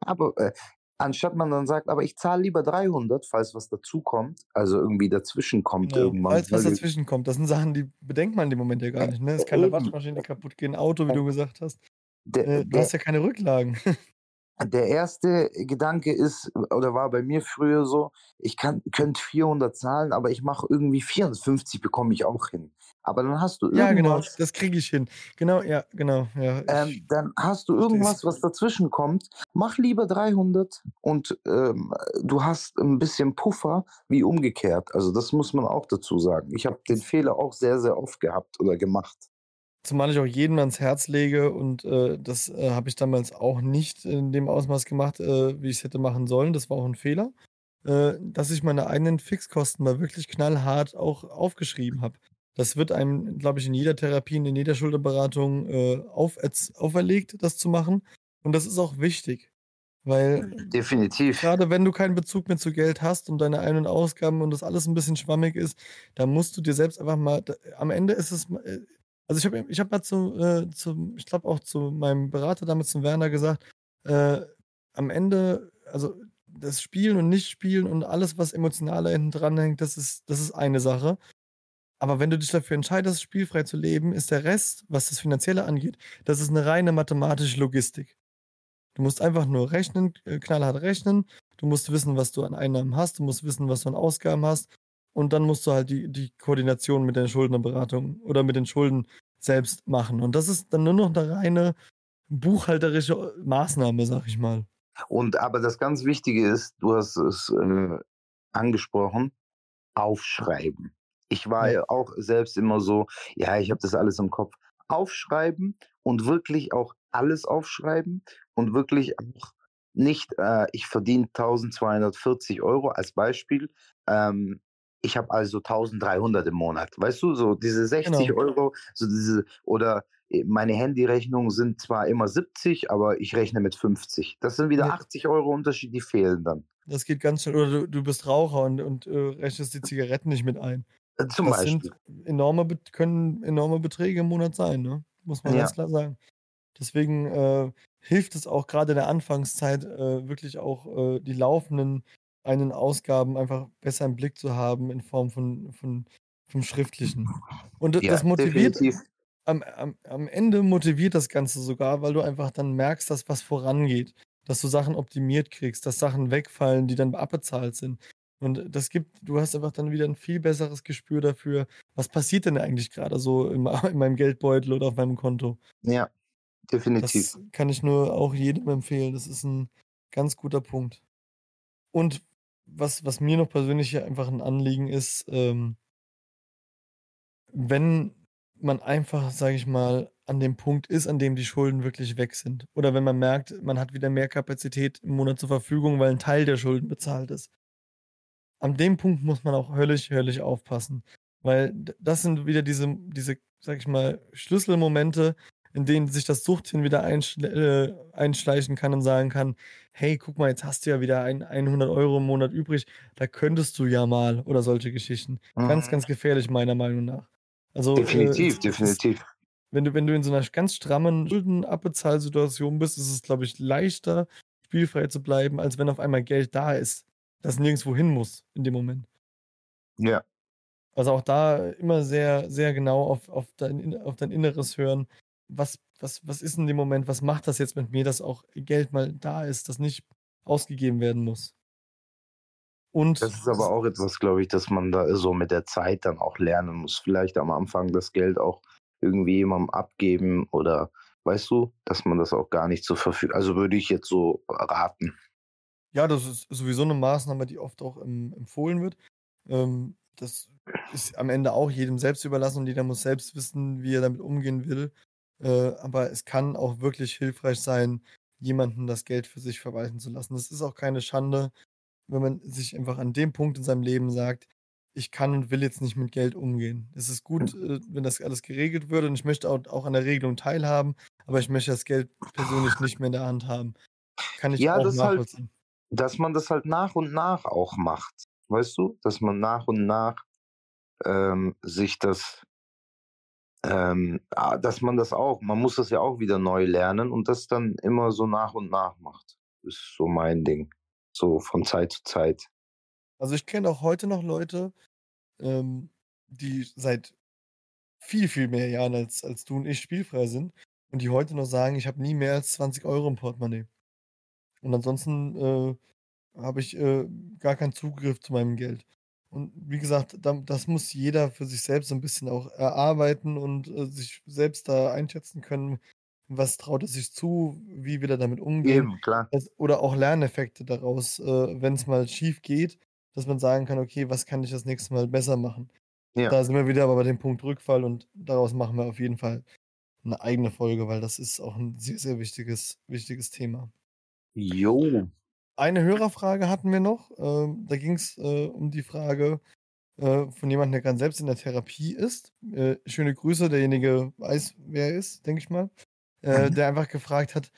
Aber, äh, anstatt man dann sagt: „Aber ich zahle lieber 300, falls was dazukommt“, also irgendwie dazwischen kommt Ja, irgendwann, falls was dazwischen kommt, das sind Sachen, die bedenkt man in dem Moment ja gar nicht, ne? Es kann 'ne Eben. Waschmaschine kaputtgehen, Auto, wie du gesagt hast. Der Äh, du der hast ja keine Rücklagen. <laughs> der erste Gedanke ist oder war bei mir früher so, ich kann könnte 400 zahlen, aber ich mache irgendwie 450 bekomme ich auch hin. Aber dann hast du Ja, genau, irgendwas das kriege ich hin. Genau, ja, genau, ja, ähm, dann hast du irgendwas, was dazwischen kommt. Mach lieber 300 und, ähm, du hast 'n bisschen Puffer wie umgekehrt. Also, das muss man auch dazu sagen. Ich habe den Fehler auch sehr, sehr oft gehabt oder gemacht. Zumal ich auch jedem ans Herz lege und, äh, das, äh, habe ich damals auch nicht in dem Ausmaß gemacht, äh, wie ich's hätte machen sollen. Das war auch 'n Fehler, äh, dass ich meine eigenen Fixkosten mal wirklich knallhart auch aufgeschrieben habe. Das wird einem, glaube ich, in jeder Therapie in jeder Schulterberatung, äh, auferz auferlegt, das zu machen. Und das ist auch wichtig, weil Definitiv. grade wenn du keinen Bezug mehr zu Geld hast und deine Ein und Ausgaben und das alles 'n bisschen schwammig ist, dann musst du dir selbst einfach mal am Ende ist es äh, also, ich habe ich habe mal zu äh, zum ich glaube auch zu meinem Berater damals, zum Werner gesagt, äh, am Ende also, das Spielen und Nicht-Spielen und alles, was emotional da hinten dranhängt, das ist das ist eine Sache. Aber wenn du dich dafür entscheidest, spielfrei zu leben, ist der Rest, was das Finanzielle angeht das ist 'ne reine mathematische Logistik. Du musst einfach nur rechnen, äh, knallhart rechnen. Du musst wissen, was du an Einnahmen hast. Du musst wissen, was du an Ausgaben hast. Und dann musst du halt die die Koordination mit der Schuldnerberatung oder mit den Schulden selbst machen. Und das ist dann nur noch 'ne reine buchhalterische Maßnahme, sage ich mal. Und aber das ganz Wichtige ist, du hast es, äh, angesprochen, aufschreiben. Ich war Ja. auch selbst immer so: „Ja, ich habe das alles im Kopf.“ Aufschreiben und wirklich auch alles aufschreiben und wirklich auch nicht, äh, ich verdiene 1.240 € als Beispiel. Ähm, ich habe also 1.300 im Monat. Weißt du, so diese 60 Genau. €, so diese oder, äh, meine Handyrechnungen sind zwar immer 70, aber ich rechne mit 50. Das sind wieder Ne 80 € Unterschied, die fehlen dann. Das geht ganz schnell. Oder du du bist Raucher und und, äh, rechnest die Zigaretten nicht mit ein. Äh, zum Das sind Beispiel. enorme können enorme Beträge im Monat sein, ne? Muss man ganz Ja. klar sagen. Deswegen, äh, hilft es auch grade in der Anfangszeit, äh, wirklich auch, äh, die laufenden Ein und Ausgaben einfach besser im Blick zu haben in Form von von vom Schriftlichen. Und Ja, das motiviert definitiv. am am am Ende motiviert das Ganze sogar, weil du einfach dann merkst, dass was vorangeht, dass du Sachen optimiert kriegst, dass Sachen wegfallen, die dann abbezahlt sind. Und das gibt du hast einfach dann wieder 'n viel besseres Gespür dafür: „Was passiert denn eigentlich grade so in <laughs> in meinem Geldbeutel oder auf meinem Konto?“ Ja, definitiv. Das kann ich nur auch jedem empfehlen. Das ist 'n ganz guter Punkt. Und was was mir noch persönlich einfach 'n Anliegen ist, ähm wenn man einfach, sage ich mal, an dem Punkt ist, an dem die Schulden wirklich weg sind oder wenn man merkt, man hat wieder mehr Kapazität im Monat zur Verfügung, weil 'n Teil der Schulden bezahlt ist. An dem Punkt muss man auch höllisch, höllisch aufpassen, weil das sind wieder diese diese, sage ich mal, Schlüsselmomente, in denen sich das Suchtchen wieder einschl äh, einschleichen kann und sagen kann: „Hey, guck mal, jetzt hast du ja wieder ein 100 € im Monat übrig. Da könntest du ja mal“ oder solche Geschichten. Ganz, Mhm. ganz gefährlich meiner Meinung nach. Also, äh, Definitiv, ist definitiv. wenn du wenn du in so 'ner ganz strammen Schuldenabbezahlsituation bist, ist es, glaube ich, leichter, spielfrei zu bleiben, als wenn auf einmal Geld da ist, das nirgendswo hin muss in dem Moment. Ja. Also, auch da immer sehr, sehr genau auf auf dein In auf dein Inneres hören. Was was was ist in dem Moment? Was macht das jetzt mit mir, dass auch Geld mal da ist, das nicht ausgegeben werden muss? Das Und ist aber auch etwas, glaube ich, dass man da so mit der Zeit dann auch lernen muss. Vielleicht am Anfang das Geld auch irgendwie jemandem abgeben oder weißt du, dass man das auch gar nicht zur Verfüg also, würde ich jetzt so raten. Ja, das ist sowieso 'ne Maßnahme, die oft auch, ähm, empfohlen wird. Ähm, das ist am Ende auch jedem selbst überlassen und jeder muss selbst wissen, wie er damit umgehen will. Äh, aber es kann auch wirklich hilfreich sein, jemanden das Geld für sich verwalten zu lassen. Es ist auch keine Schande, wenn man sich einfach an dem Punkt in seinem Leben sagt: „Ich kann und will jetzt nicht mit Geld umgehen.“ Es ist gut, äh, wenn das alles geregelt wird und ich möchte au auch an der Regelung teilhaben, aber ich möchte das Geld persönlich nicht mehr in der Hand haben. Kann ich Ja, auch das halt nachvollziehen. dass man das halt nach und nach auch macht. Weißt du? Dass man nach und nach, ähm, sich das ähm, ah, dass man das auch man muss das ja auch wieder neu lernen und das dann immer so nach und nach macht. Ist so mein Ding, so von Zeit zu Zeit. Also, ich kenne auch heute noch Leute, ähm, die seit viel, viel mehr Jahren als als du und ich spielfrei sind und die heute noch sagen: „Ich habe nie mehr als 20 € im Portemonnaie.“ Und ansonsten äh, habe ich äh, gar keinen Zugriff zu meinem Geld. Und wie gesagt, da, das muss jeder für sich selbst so ein bisschen auch erarbeiten und äh, sich selbst da einschätzen können, was traut er sich zu, wie will er damit umgehen. Eben, klar. Oder auch Lerneffekte daraus, äh, wenn es mal schief geht, dass man sagen kann, okay, was kann ich das nächste Mal besser machen. Ja. Da sind wir wieder aber bei dem Punkt Rückfall und daraus machen wir auf jeden Fall eine eigene Folge, weil das ist auch ein sehr, sehr wichtiges, wichtiges Thema. Jo. Eine Hörerfrage hatten wir noch. Ähm, da ging es äh, um die Frage äh, von jemandem, der gerade selbst in der Therapie ist. Äh, schöne Grüße, derjenige weiß, wer er ist, denke ich mal. Äh, Mhm. Der einfach gefragt hat,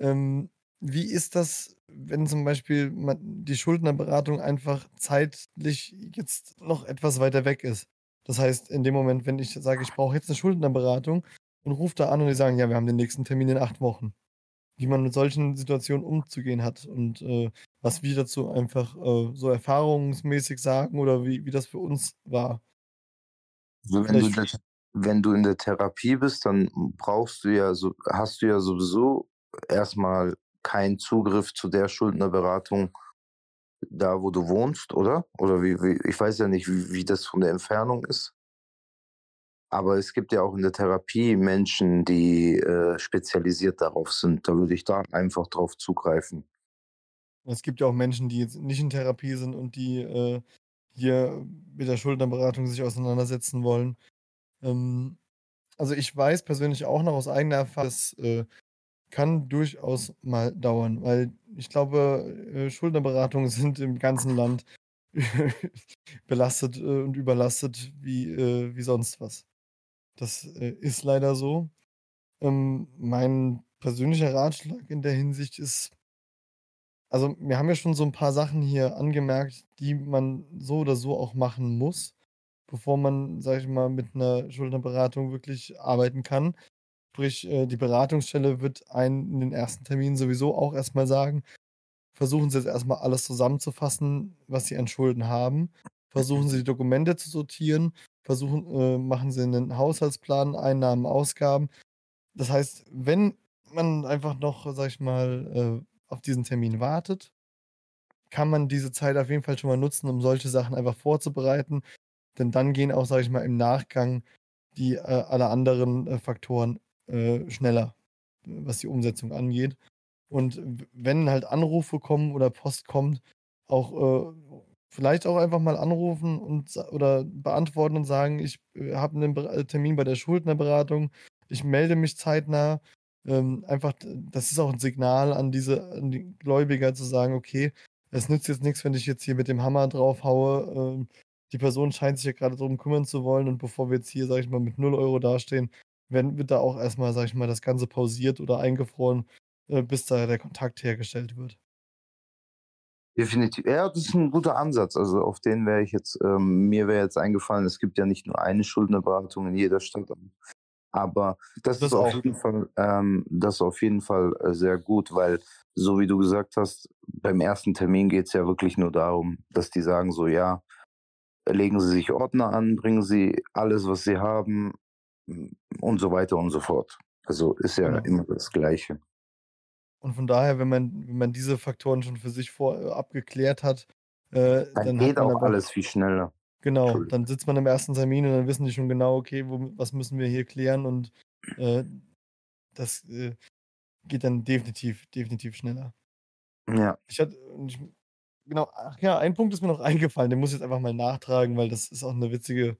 ähm, wie ist das, wenn zum Beispiel die Schuldnerberatung einfach zeitlich jetzt noch etwas weiter weg ist? Das heißt, in dem Moment, wenn ich sage, ich brauche jetzt eine Schuldnerberatung und rufe da an und die sagen, ja, wir haben den nächsten Termin in acht Wochen. Wie man mit solchen Situationen umzugehen hat und äh, was wir dazu einfach äh, so erfahrungsmäßig sagen oder wie, wie das für uns war. Also wenn, du der, wenn du in der Therapie bist, dann brauchst du ja so, hast du ja sowieso erstmal keinen Zugriff zu der Schuldnerberatung da, wo du wohnst, oder? Oder wie, wie ich weiß ja nicht, wie, wie das von der Entfernung ist. Aber es gibt ja auch in der Therapie Menschen, die äh, spezialisiert darauf sind. Da würde ich da einfach drauf zugreifen. es gibt ja auch Menschen, die jetzt nicht in Therapie sind und die äh, hier mit der Schuldnerberatung sich auseinandersetzen wollen. Ähm, also ich weiß persönlich auch noch aus eigener Erfahrung, das äh, kann durchaus mal dauern, weil ich glaube, äh, Schuldnerberatungen <laughs> sind im ganzen Land <laughs> belastet äh, und überlastet wie, äh, wie sonst was. Das äh, ist leider so. Ähm, mein persönlicher Ratschlag in der Hinsicht ist, also wir haben ja schon so ein paar Sachen hier angemerkt, die man so oder so auch machen muss, bevor man, sage ich mal, mit einer Schuldnerberatung wirklich arbeiten kann. Sprich, äh, die Beratungsstelle wird einen in den ersten Terminen sowieso auch erstmal sagen, versuchen Sie jetzt erstmal alles zusammenzufassen, was Sie an Schulden haben. Versuchen Sie die Dokumente zu sortieren. Versuchen, äh, machen Sie einen Haushaltsplan, Einnahmen, Ausgaben. Das heißt, wenn man einfach noch, sag ich mal, äh, auf diesen Termin wartet, kann man diese Zeit auf jeden Fall schon mal nutzen, um solche Sachen einfach vorzubereiten. Denn dann gehen auch, sag ich mal, im Nachgang die äh, alle anderen äh, Faktoren äh, schneller, was die Umsetzung angeht. Und wenn halt Anrufe kommen oder Post kommt, auch äh, vielleicht auch einfach mal anrufen und oder beantworten und sagen, ich äh, habe einen äh, Termin bei der Schuldnerberatung, ich melde mich zeitnah. Ähm, einfach, das ist auch ein Signal an diese an die Gläubiger zu sagen, okay, es nützt jetzt nichts, wenn ich jetzt hier mit dem Hammer drauf haue. Ähm, die Person scheint sich ja gerade darum kümmern zu wollen und bevor wir jetzt hier, sag ich mal, mit 0 Euro dastehen, werden, wird da auch erstmal, sag ich mal, das Ganze pausiert oder eingefroren, äh, bis da der Kontakt hergestellt wird. Definitiv. Ja, das ist ein guter Ansatz. Also auf den wäre ich jetzt, ähm, mir wäre jetzt eingefallen, es gibt ja nicht nur eine Schuldnerberatung in jeder Stadt. Aber das, Das ist auf jeden Fall, ähm, das ist auf jeden Fall äh, sehr gut, weil so wie du gesagt hast, beim ersten Termin geht es ja wirklich nur darum, dass die sagen so, ja, legen Sie sich Ordner an, bringen Sie alles, was Sie haben und so weiter und so fort. Also ist ja Genau. immer das Gleiche. Und von daher, wenn man, wenn man diese Faktoren schon für sich vor, äh, abgeklärt hat, äh, Dann dann geht auch alles viel schneller. genau, dann sitzt man im ersten Termin und dann wissen die schon genau, okay, wo, was müssen wir hier klären und äh, das äh, geht dann definitiv, definitiv schneller. Ja. Ich hatte, ich, genau, ach ja, ein Punkt ist mir noch <laughs> eingefallen, den muss ich jetzt einfach mal nachtragen, weil das ist auch eine witzige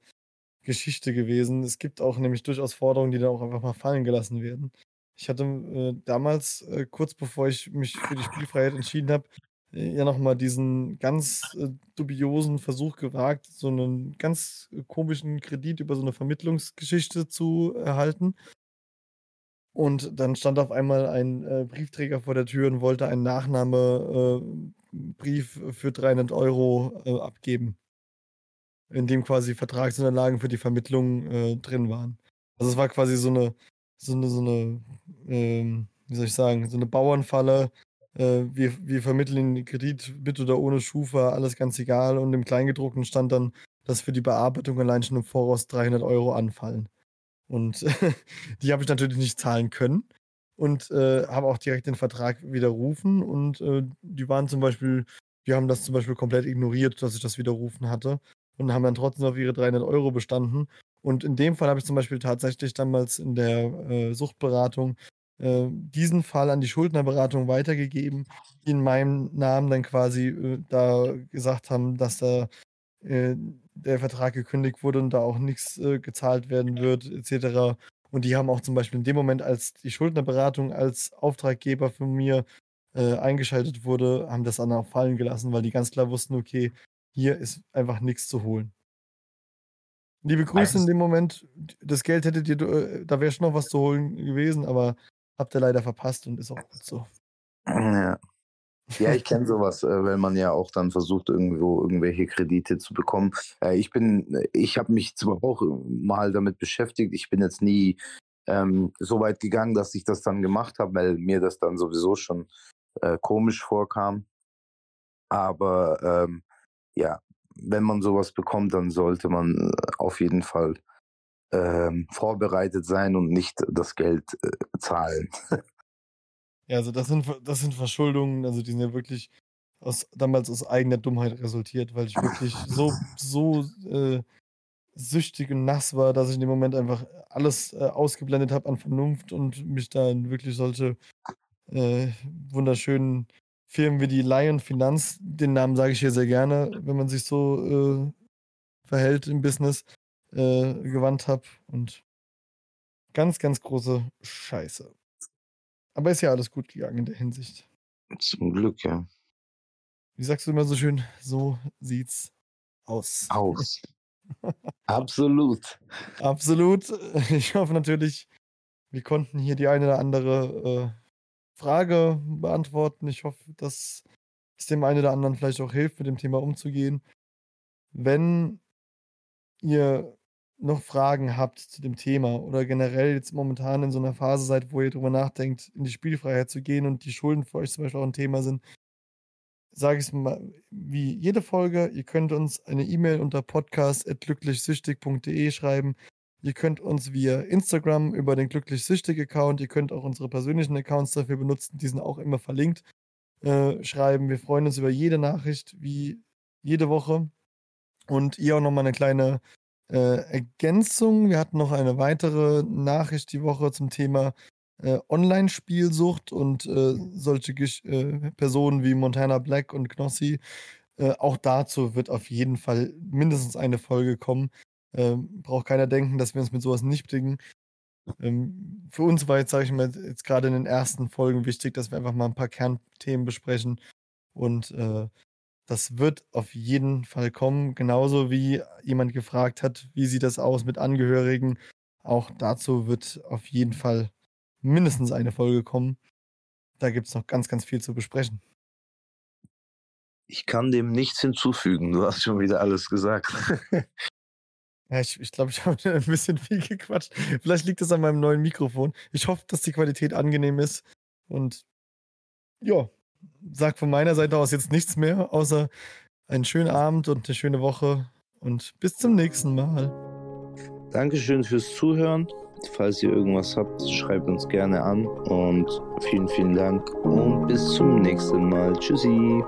Geschichte gewesen. Es gibt auch nämlich durchaus Forderungen, die dann auch einfach mal fallen gelassen werden. Ich hatte äh, damals, äh, kurz bevor ich mich für die Spielfreiheit entschieden habe, ja nochmal diesen ganz äh, dubiosen Versuch gewagt, so einen ganz äh, komischen Kredit über so eine Vermittlungsgeschichte zu erhalten. Und dann stand auf einmal ein äh, Briefträger vor der Tür und wollte einen Nachnahmebrief für 300 Euro abgeben, in dem quasi Vertragsunterlagen für die Vermittlung drin waren. Also es war quasi so eine, so eine, so eine, ähm, wie soll ich sagen, so eine Bauernfalle. Äh, wir, wir vermitteln den Kredit mit oder ohne Schufa, alles ganz egal. Und im Kleingedruckten stand dann, dass für die Bearbeitung allein schon im Voraus 300 Euro anfallen. Und <laughs> die habe ich natürlich nicht zahlen können. und äh, habe auch direkt den Vertrag widerrufen. Und äh, die waren zum Beispiel, die haben das zum Beispiel komplett ignoriert, dass ich das widerrufen hatte und haben dann trotzdem auf ihre 300 Euro bestanden. Und in dem Fall habe ich zum Beispiel tatsächlich damals in der äh, Suchtberatung äh, diesen Fall an die Schuldnerberatung weitergegeben, die in meinem Namen dann quasi äh, da gesagt haben, dass da äh, der Vertrag gekündigt wurde und da auch nichts äh, gezahlt werden wird, etc. Und die haben auch zum Beispiel in dem Moment, als die Schuldnerberatung als Auftraggeber von mir äh, eingeschaltet wurde, haben das dann auch fallen gelassen, weil die ganz klar wussten, okay, hier ist einfach nichts zu holen. Liebe Grüße in dem Moment. Das Geld hättet ihr, äh, da wäre schon noch was zu holen gewesen, aber habt ihr leider verpasst und ist auch gut so. Ja. Ja, ich kenne sowas, äh, wenn man ja auch dann versucht, irgendwo irgendwelche Kredite zu bekommen. Äh, ich bin, ich habe mich zwar auch mal damit beschäftigt, ich bin jetzt nie ähm, so weit gegangen, dass ich das dann gemacht habe, weil mir das dann sowieso schon äh, komisch vorkam. Aber ähm, ja, wenn man sowas bekommt, dann sollte man auf jeden Fall ähm, vorbereitet sein und nicht das Geld äh, zahlen. <laughs> Ja, also das sind, das sind Verschuldungen, also die sind ja wirklich aus, damals aus eigener Dummheit resultiert, weil ich wirklich so, so äh, süchtig und nass war, dass ich in dem Moment einfach alles äh, ausgeblendet habe an Vernunft und mich da in wirklich solche äh, wunderschönen Firmen wie die Lion Finanz, den Namen sage ich hier sehr gerne, wenn man sich so äh, verhält im Business, äh, gewandt habe und ganz, ganz große Scheiße. Aber ist ja alles gut gegangen in der Hinsicht. Zum Glück, ja. Wie sagst du immer so schön, so sieht's aus. Aus. <laughs> Absolut. Absolut. Ich hoffe natürlich, wir konnten hier die eine oder andere äh, Frage beantworten. Ich hoffe, dass es dem einen oder anderen vielleicht auch hilft, mit dem Thema umzugehen. Wenn ihr noch Fragen habt zu dem Thema oder generell jetzt momentan in so einer Phase seid, wo ihr drüber nachdenkt, in die Spielfreiheit zu gehen und die Schulden für euch zum Beispiel auch ein Thema sind, sage ich es mal wie jede Folge, ihr könnt uns eine E-Mail unter podcast.glücklichsüchtig.de schreiben. Ihr könnt uns via Instagram über den Glücklich-Süchtig-Account, ihr könnt auch unsere persönlichen Accounts dafür benutzen, die sind auch immer verlinkt, äh, schreiben. Wir freuen uns über jede Nachricht, wie jede Woche. Und ihr auch nochmal eine kleine äh, Ergänzung. Wir hatten noch eine weitere Nachricht die Woche zum Thema äh, Online-Spielsucht und äh, solche äh, Personen wie Montana Black und Knossi. Äh, auch dazu wird auf jeden Fall mindestens eine Folge kommen. Ähm, braucht keiner denken, dass wir uns mit sowas nicht bedingen. Ähm, für uns war jetzt, sage ich mal, jetzt gerade in den ersten Folgen wichtig, dass wir einfach mal ein paar Kernthemen besprechen und äh, das wird auf jeden Fall kommen, genauso wie jemand gefragt hat, wie sieht das aus mit Angehörigen. Auch dazu wird auf jeden Fall mindestens eine Folge kommen. Da gibt es noch ganz, ganz viel zu besprechen. Ich kann dem nichts hinzufügen. Du hast schon wieder alles gesagt. <laughs> ja, ich glaube, ich, glaub, ich <laughs> habe ein bisschen viel gequatscht. Vielleicht liegt es an meinem neuen Mikrofon. Ich hoffe, dass die Qualität angenehm ist. Und ja, sag von meiner Seite aus jetzt nichts mehr, außer einen schönen Abend und eine schöne Woche und bis zum nächsten Mal. Dankeschön fürs Zuhören. Falls ihr irgendwas habt, schreibt uns gerne an und vielen, vielen Dank und bis zum nächsten Mal. Tschüssi.